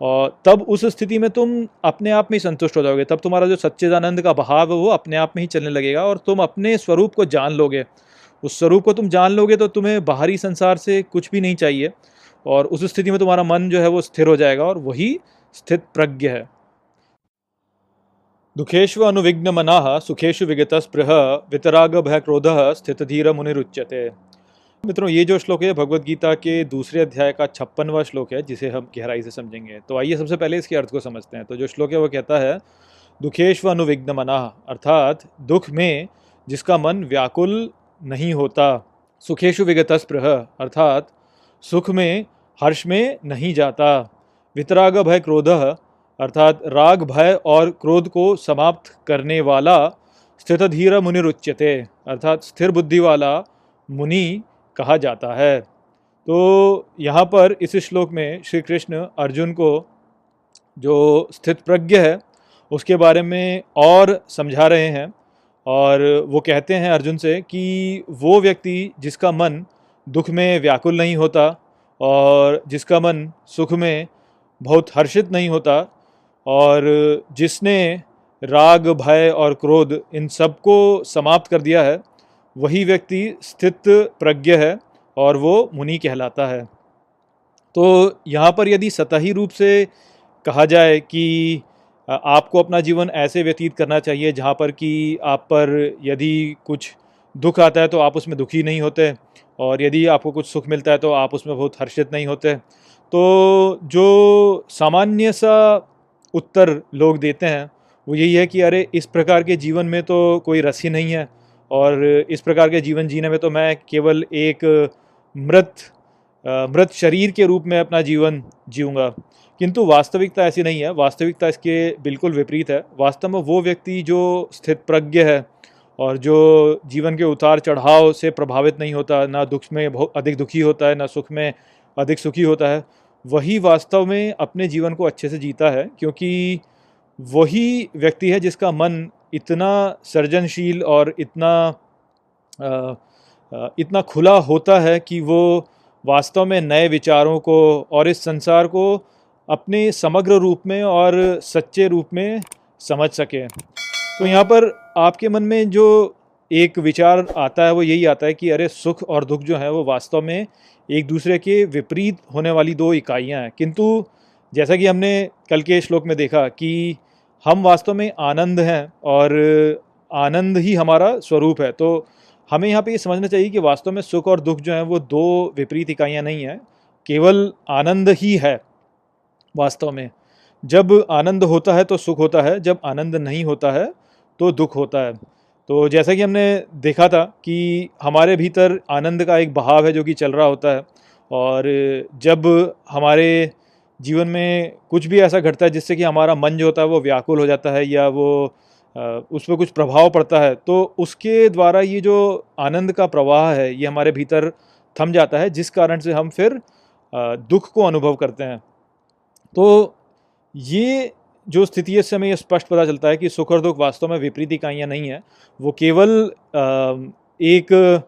और तब उस स्थिति में तुम अपने आप में ही संतुष्ट हो जाओगे। तब तुम्हारा जो सच्चेदानंद का भाव है वो अपने आप में ही चलने लगेगा और तुम अपने स्वरूप को जान लोगे। उस स्वरूप को तुम जान लोगे तो तुम्हें बाहरी संसार से कुछ भी नहीं चाहिए। और उस स्थिति में तुम्हारा मन जो है वो स्थिर हो जाएगा और वही स्थित प्रज्ञ है। दुखेशु अनुविघ्न मना सुखेशु विगत स्पृह वितराग भय क्रोध स्थित धीर मुनिरुच्यते मित्रों, ये जो श्लोक है भगवत गीता के दूसरे अध्याय का छप्पनवा श्लोक है, जिसे हम गहराई से समझेंगे। तो आइए सबसे पहले इसके अर्थ को समझते हैं। तो जो श्लोक है, वो कहता है दुखेश्व अनुविघ्न मना अर्थात दुख में जिसका मन व्याकुल नहीं होता। सुखेशु विगत स्पृह अर्थात सुख में, हर्ष में नहीं जाता। वितराग भय क्रोध, अर्थात राग भय और क्रोध को समाप्त करने वाला स्थित धीर मुनिरुच्यते अर्थात स्थिर बुद्धि वाला मुनि कहा जाता है। तो यहाँ पर इस श्लोक में श्री कृष्ण अर्जुन को जो स्थित प्रज्ञ है, उसके बारे में और समझा रहे हैं। और वो कहते हैं अर्जुन से कि वो व्यक्ति जिसका मन दुख में व्याकुल नहीं होता और जिसका मन सुख में बहुत हर्षित नहीं होता और जिसने राग, भय और क्रोध इन सबको समाप्त कर दिया है, वही व्यक्ति स्थित प्रज्ञ है और वो मुनि कहलाता है। तो यहाँ पर यदि सतही रूप से कहा जाए कि आपको अपना जीवन ऐसे व्यतीत करना चाहिए जहाँ पर कि आप पर यदि कुछ दुख आता है तो आप उसमें दुखी नहीं होते और यदि आपको कुछ सुख मिलता है तो आप उसमें बहुत हर्षित नहीं होते। तो जो सामान्य सा उत्तर लोग देते हैं, वो यही है कि अरे, इस प्रकार के जीवन में तो कोई रस ही नहीं है और इस प्रकार के जीवन जीने में तो मैं केवल एक मृत मृत शरीर के रूप में अपना जीवन जीऊँगा। किंतु वास्तविकता ऐसी नहीं है। वास्तविकता इसके बिल्कुल विपरीत है। वास्तव में वो व्यक्ति जो स्थित प्रज्ञ है और जो जीवन के उतार चढ़ाव से प्रभावित नहीं होता, ना दुख में बहुत अधिक दुखी होता है, ना सुख में अधिक सुखी होता है, वही वास्तव में अपने जीवन को अच्छे से जीता है, क्योंकि वही व्यक्ति है जिसका मन इतना सृजनशील और इतना इतना खुला होता है कि वो वास्तव में नए विचारों को और इस संसार को अपने समग्र रूप में और सच्चे रूप में समझ सके। तो यहाँ पर आपके मन में जो एक विचार आता है, वो यही आता है कि अरे, सुख और दुख जो है, वो वास्तव में एक दूसरे के विपरीत होने वाली दो इकाइयाँ हैं। किंतु जैसा कि हमने कल के श्लोक में देखा कि हम वास्तव में आनंद हैं और आनंद ही हमारा स्वरूप है। तो हमें यहाँ पे ये समझना चाहिए कि वास्तव में सुख और दुख जो है, वो दो विपरीत इकाइयाँ नहीं हैं। केवल आनंद ही है। वास्तव में। जब आनंद होता है तो सुख होता है, जब आनंद नहीं होता है तो दुख होता है। तो जैसा कि हमने देखा था कि हमारे भीतर आनंद का एक बहाव है जो कि चल रहा होता है और जब हमारे जीवन में कुछ भी ऐसा घटता है जिससे कि हमारा मन जो होता है वो व्याकुल हो जाता है या वो उस पर कुछ प्रभाव पड़ता है तो उसके द्वारा ये जो आनंद का प्रवाह है, ये हमारे भीतर थम जाता है, जिस कारण से हम फिर दुख को अनुभव करते हैं। तो ये जो स्थिति है, इससे हमें ये स्पष्ट पता चलता है कि सुख और दुख वास्तव में विपरीत इकाइयाँ नहीं है। वो केवल एक,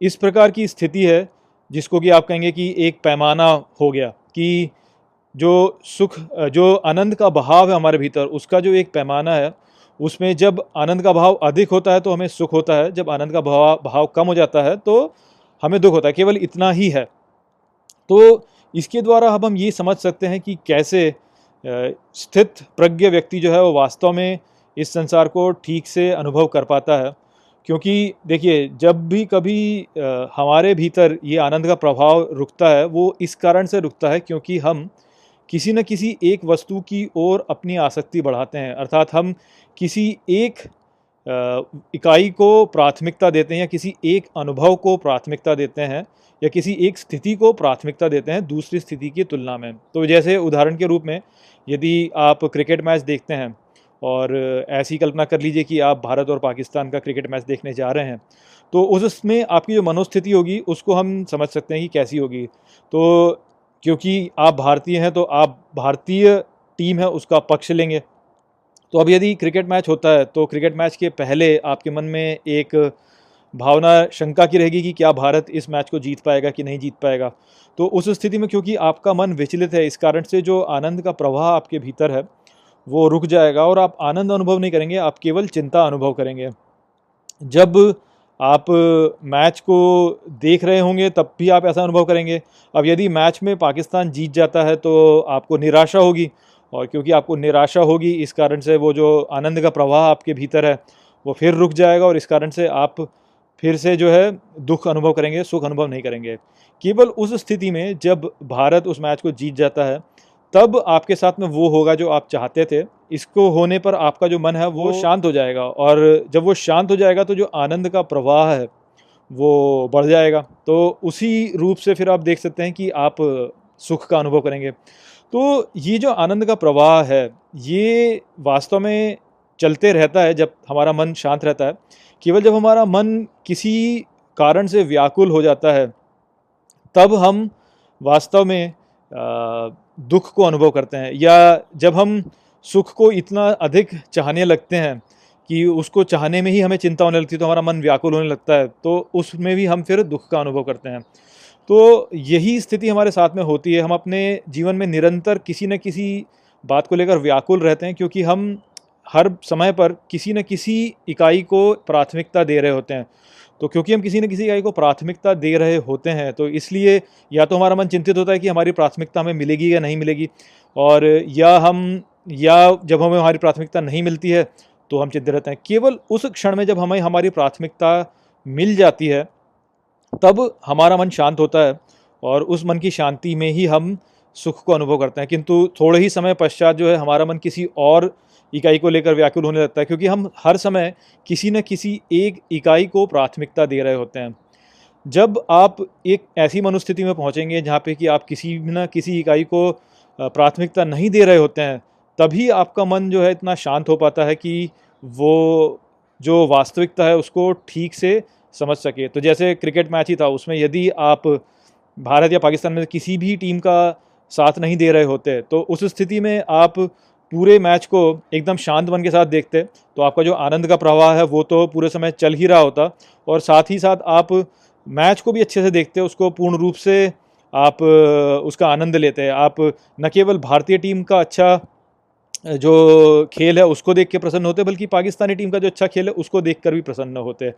इस प्रकार की स्थिति है जिसको कि आप कहेंगे कि एक पैमाना हो गया कि जो सुख, जो आनंद का बहाव है हमारे भीतर, उसका जो एक पैमाना है, उसमें जब आनंद का भाव अधिक होता है तो हमें सुख होता है। जब आनंद का भाव भाव कम हो जाता है तो हमें दुख होता है। केवल इतना ही है। तो इसके द्वारा अब हम ये समझ सकते हैं कि कैसे स्थित प्रज्ञ व्यक्ति जो है वो वास्तव में इस संसार को ठीक से अनुभव कर पाता है। क्योंकि देखिए, जब भी कभी हमारे भीतर ये आनंद का प्रभाव रुकता है, वो इस कारण से रुकता है क्योंकि हम किसी न किसी एक वस्तु की ओर अपनी आसक्ति बढ़ाते हैं। अर्थात हम किसी एक इकाई को प्राथमिकता देते हैं या किसी एक अनुभव को प्राथमिकता देते हैं या किसी एक स्थिति को प्राथमिकता देते हैं दूसरी स्थिति की तुलना में। तो जैसे उदाहरण के रूप में यदि आप क्रिकेट मैच देखते हैं और ऐसी कल्पना कर लीजिए कि आप भारत और पाकिस्तान का क्रिकेट मैच देखने जा रहे हैं तो उसमें आपकी जो मनोस्थिति होगी उसको हम समझ सकते हैं कि कैसी होगी। तो क्योंकि आप भारतीय हैं तो आप भारतीय टीम है, उसका पक्ष लेंगे। तो अब यदि क्रिकेट मैच होता है तो क्रिकेट मैच के पहले आपके मन में एक भावना शंका की रहेगी कि क्या भारत इस मैच को जीत पाएगा कि नहीं जीत पाएगा? तो उस स्थिति में क्योंकि आपका मन विचलित है, इस कारण से जो आनंद का प्रवाह आपके भीतर है, वो रुक जाएगा और आप आनंद अनुभव नहीं करेंगे, आप केवल चिंता अनुभव करेंगे। जब आप मैच को देख रहे होंगे, तब भी आप ऐसा अनुभव करेंगे। अब यदि मैच में पाकिस्तान जीत जाता है तो आपको निराशा होगी और क्योंकि आपको निराशा होगी इस कारण से वो जो आनंद का प्रवाह आपके भीतर है वो फिर रुक जाएगा और इस कारण से आप फिर से जो है दुख अनुभव करेंगे सुख अनुभव नहीं करेंगे। केवल उस स्थिति में जब भारत उस मैच को जीत जाता है तब आपके साथ में वो होगा जो आप चाहते थे। इसको होने पर आपका जो मन है वो शांत हो जाएगा और जब वो शांत हो जाएगा तो जो आनंद का प्रवाह है वो बढ़ जाएगा। तो उसी रूप से फिर आप देख सकते हैं कि आप सुख का अनुभव करेंगे। तो ये जो आनंद का प्रवाह है, ये वास्तव में चलते रहता है जब हमारा मन शांत रहता है। केवल जब हमारा मन किसी कारण से व्याकुल हो जाता है, तब हम वास्तव में दुख को अनुभव करते हैं या जब हम सुख को इतना अधिक चाहने लगते हैं कि उसको चाहने में ही हमें चिंता होने लगती है तो हमारा मन व्याकुल होने लगता है तो उसमें भी हम फिर दुख का अनुभव करते हैं। तो यही स्थिति हमारे साथ में होती है। हम अपने जीवन में निरंतर किसी न किसी बात को लेकर व्याकुल रहते हैं क्योंकि हम हर समय पर किसी न किसी इकाई को प्राथमिकता दे रहे होते हैं। तो क्योंकि हम किसी न किसी इकाई को प्राथमिकता दे रहे होते हैं तो इसलिए या तो हमारा मन चिंतित होता है कि हमारी प्राथमिकता हमें मिलेगी या नहीं मिलेगी और या हम, या जब हमें हमारी प्राथमिकता नहीं मिलती है तो हम चिंतित रहते हैं। केवल उस क्षण में जब हमें हमारी प्राथमिकता मिल जाती है तब हमारा मन शांत होता है और उस मन की शांति में ही हम सुख को अनुभव करते हैं। किंतु थोड़े ही समय पश्चात जो है हमारा मन किसी और इकाई को लेकर व्याकुल होने लगता है, क्योंकि हम हर समय किसी न किसी एक इकाई को प्राथमिकता दे रहे होते हैं। जब आप एक ऐसी मनुस्थिति में पहुँचेंगे जहाँ पे कि आप किसी न किसी इकाई को प्राथमिकता नहीं दे रहे होते हैं, तभी आपका मन जो है इतना शांत हो पाता है कि वो, जो वास्तविकता है उसको ठीक से समझ सके। तो जैसे क्रिकेट मैच ही था, उसमें यदि आप भारत या पाकिस्तान में किसी भी टीम का साथ नहीं दे रहे होते तो उस स्थिति में आप पूरे मैच को एकदम शांत मन के साथ देखते तो आपका जो आनंद का प्रवाह है, वो तो पूरे समय चल ही रहा होता। और साथ ही साथ आप मैच को भी अच्छे से देखते, उसको पूर्ण रूप से आप, उसका आनंद लेते। हैं आप न केवल भारतीय टीम का अच्छा जो खेल है उसको देख के प्रसन्न होते बल्कि पाकिस्तानी टीम का जो अच्छा खेल है उसको देख कर भी प्रसन्न होते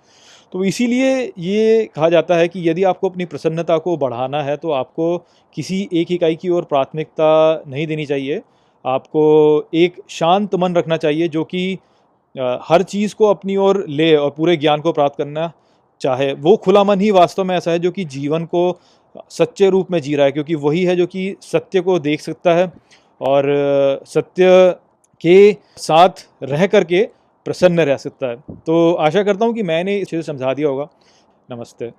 तो इसीलिए ये कहा जाता है कि यदि आपको अपनी प्रसन्नता को बढ़ाना है तो आपको किसी एक इकाई की ओर प्राथमिकता नहीं देनी चाहिए। आपको एक शांत मन रखना चाहिए जो कि हर चीज़ को अपनी ओर ले और पूरे ज्ञान को प्राप्त करना चाहे। वो खुला मन ही वास्तव में ऐसा है जो कि जीवन को सच्चे रूप में जी रहा है, क्योंकि वही है जो कि सत्य को देख सकता है। और सत्य के साथ रह करके प्रसन्न रह सकता है। तो आशा करता हूँ कि मैंने इस चीज़ समझा दिया होगा। नमस्ते।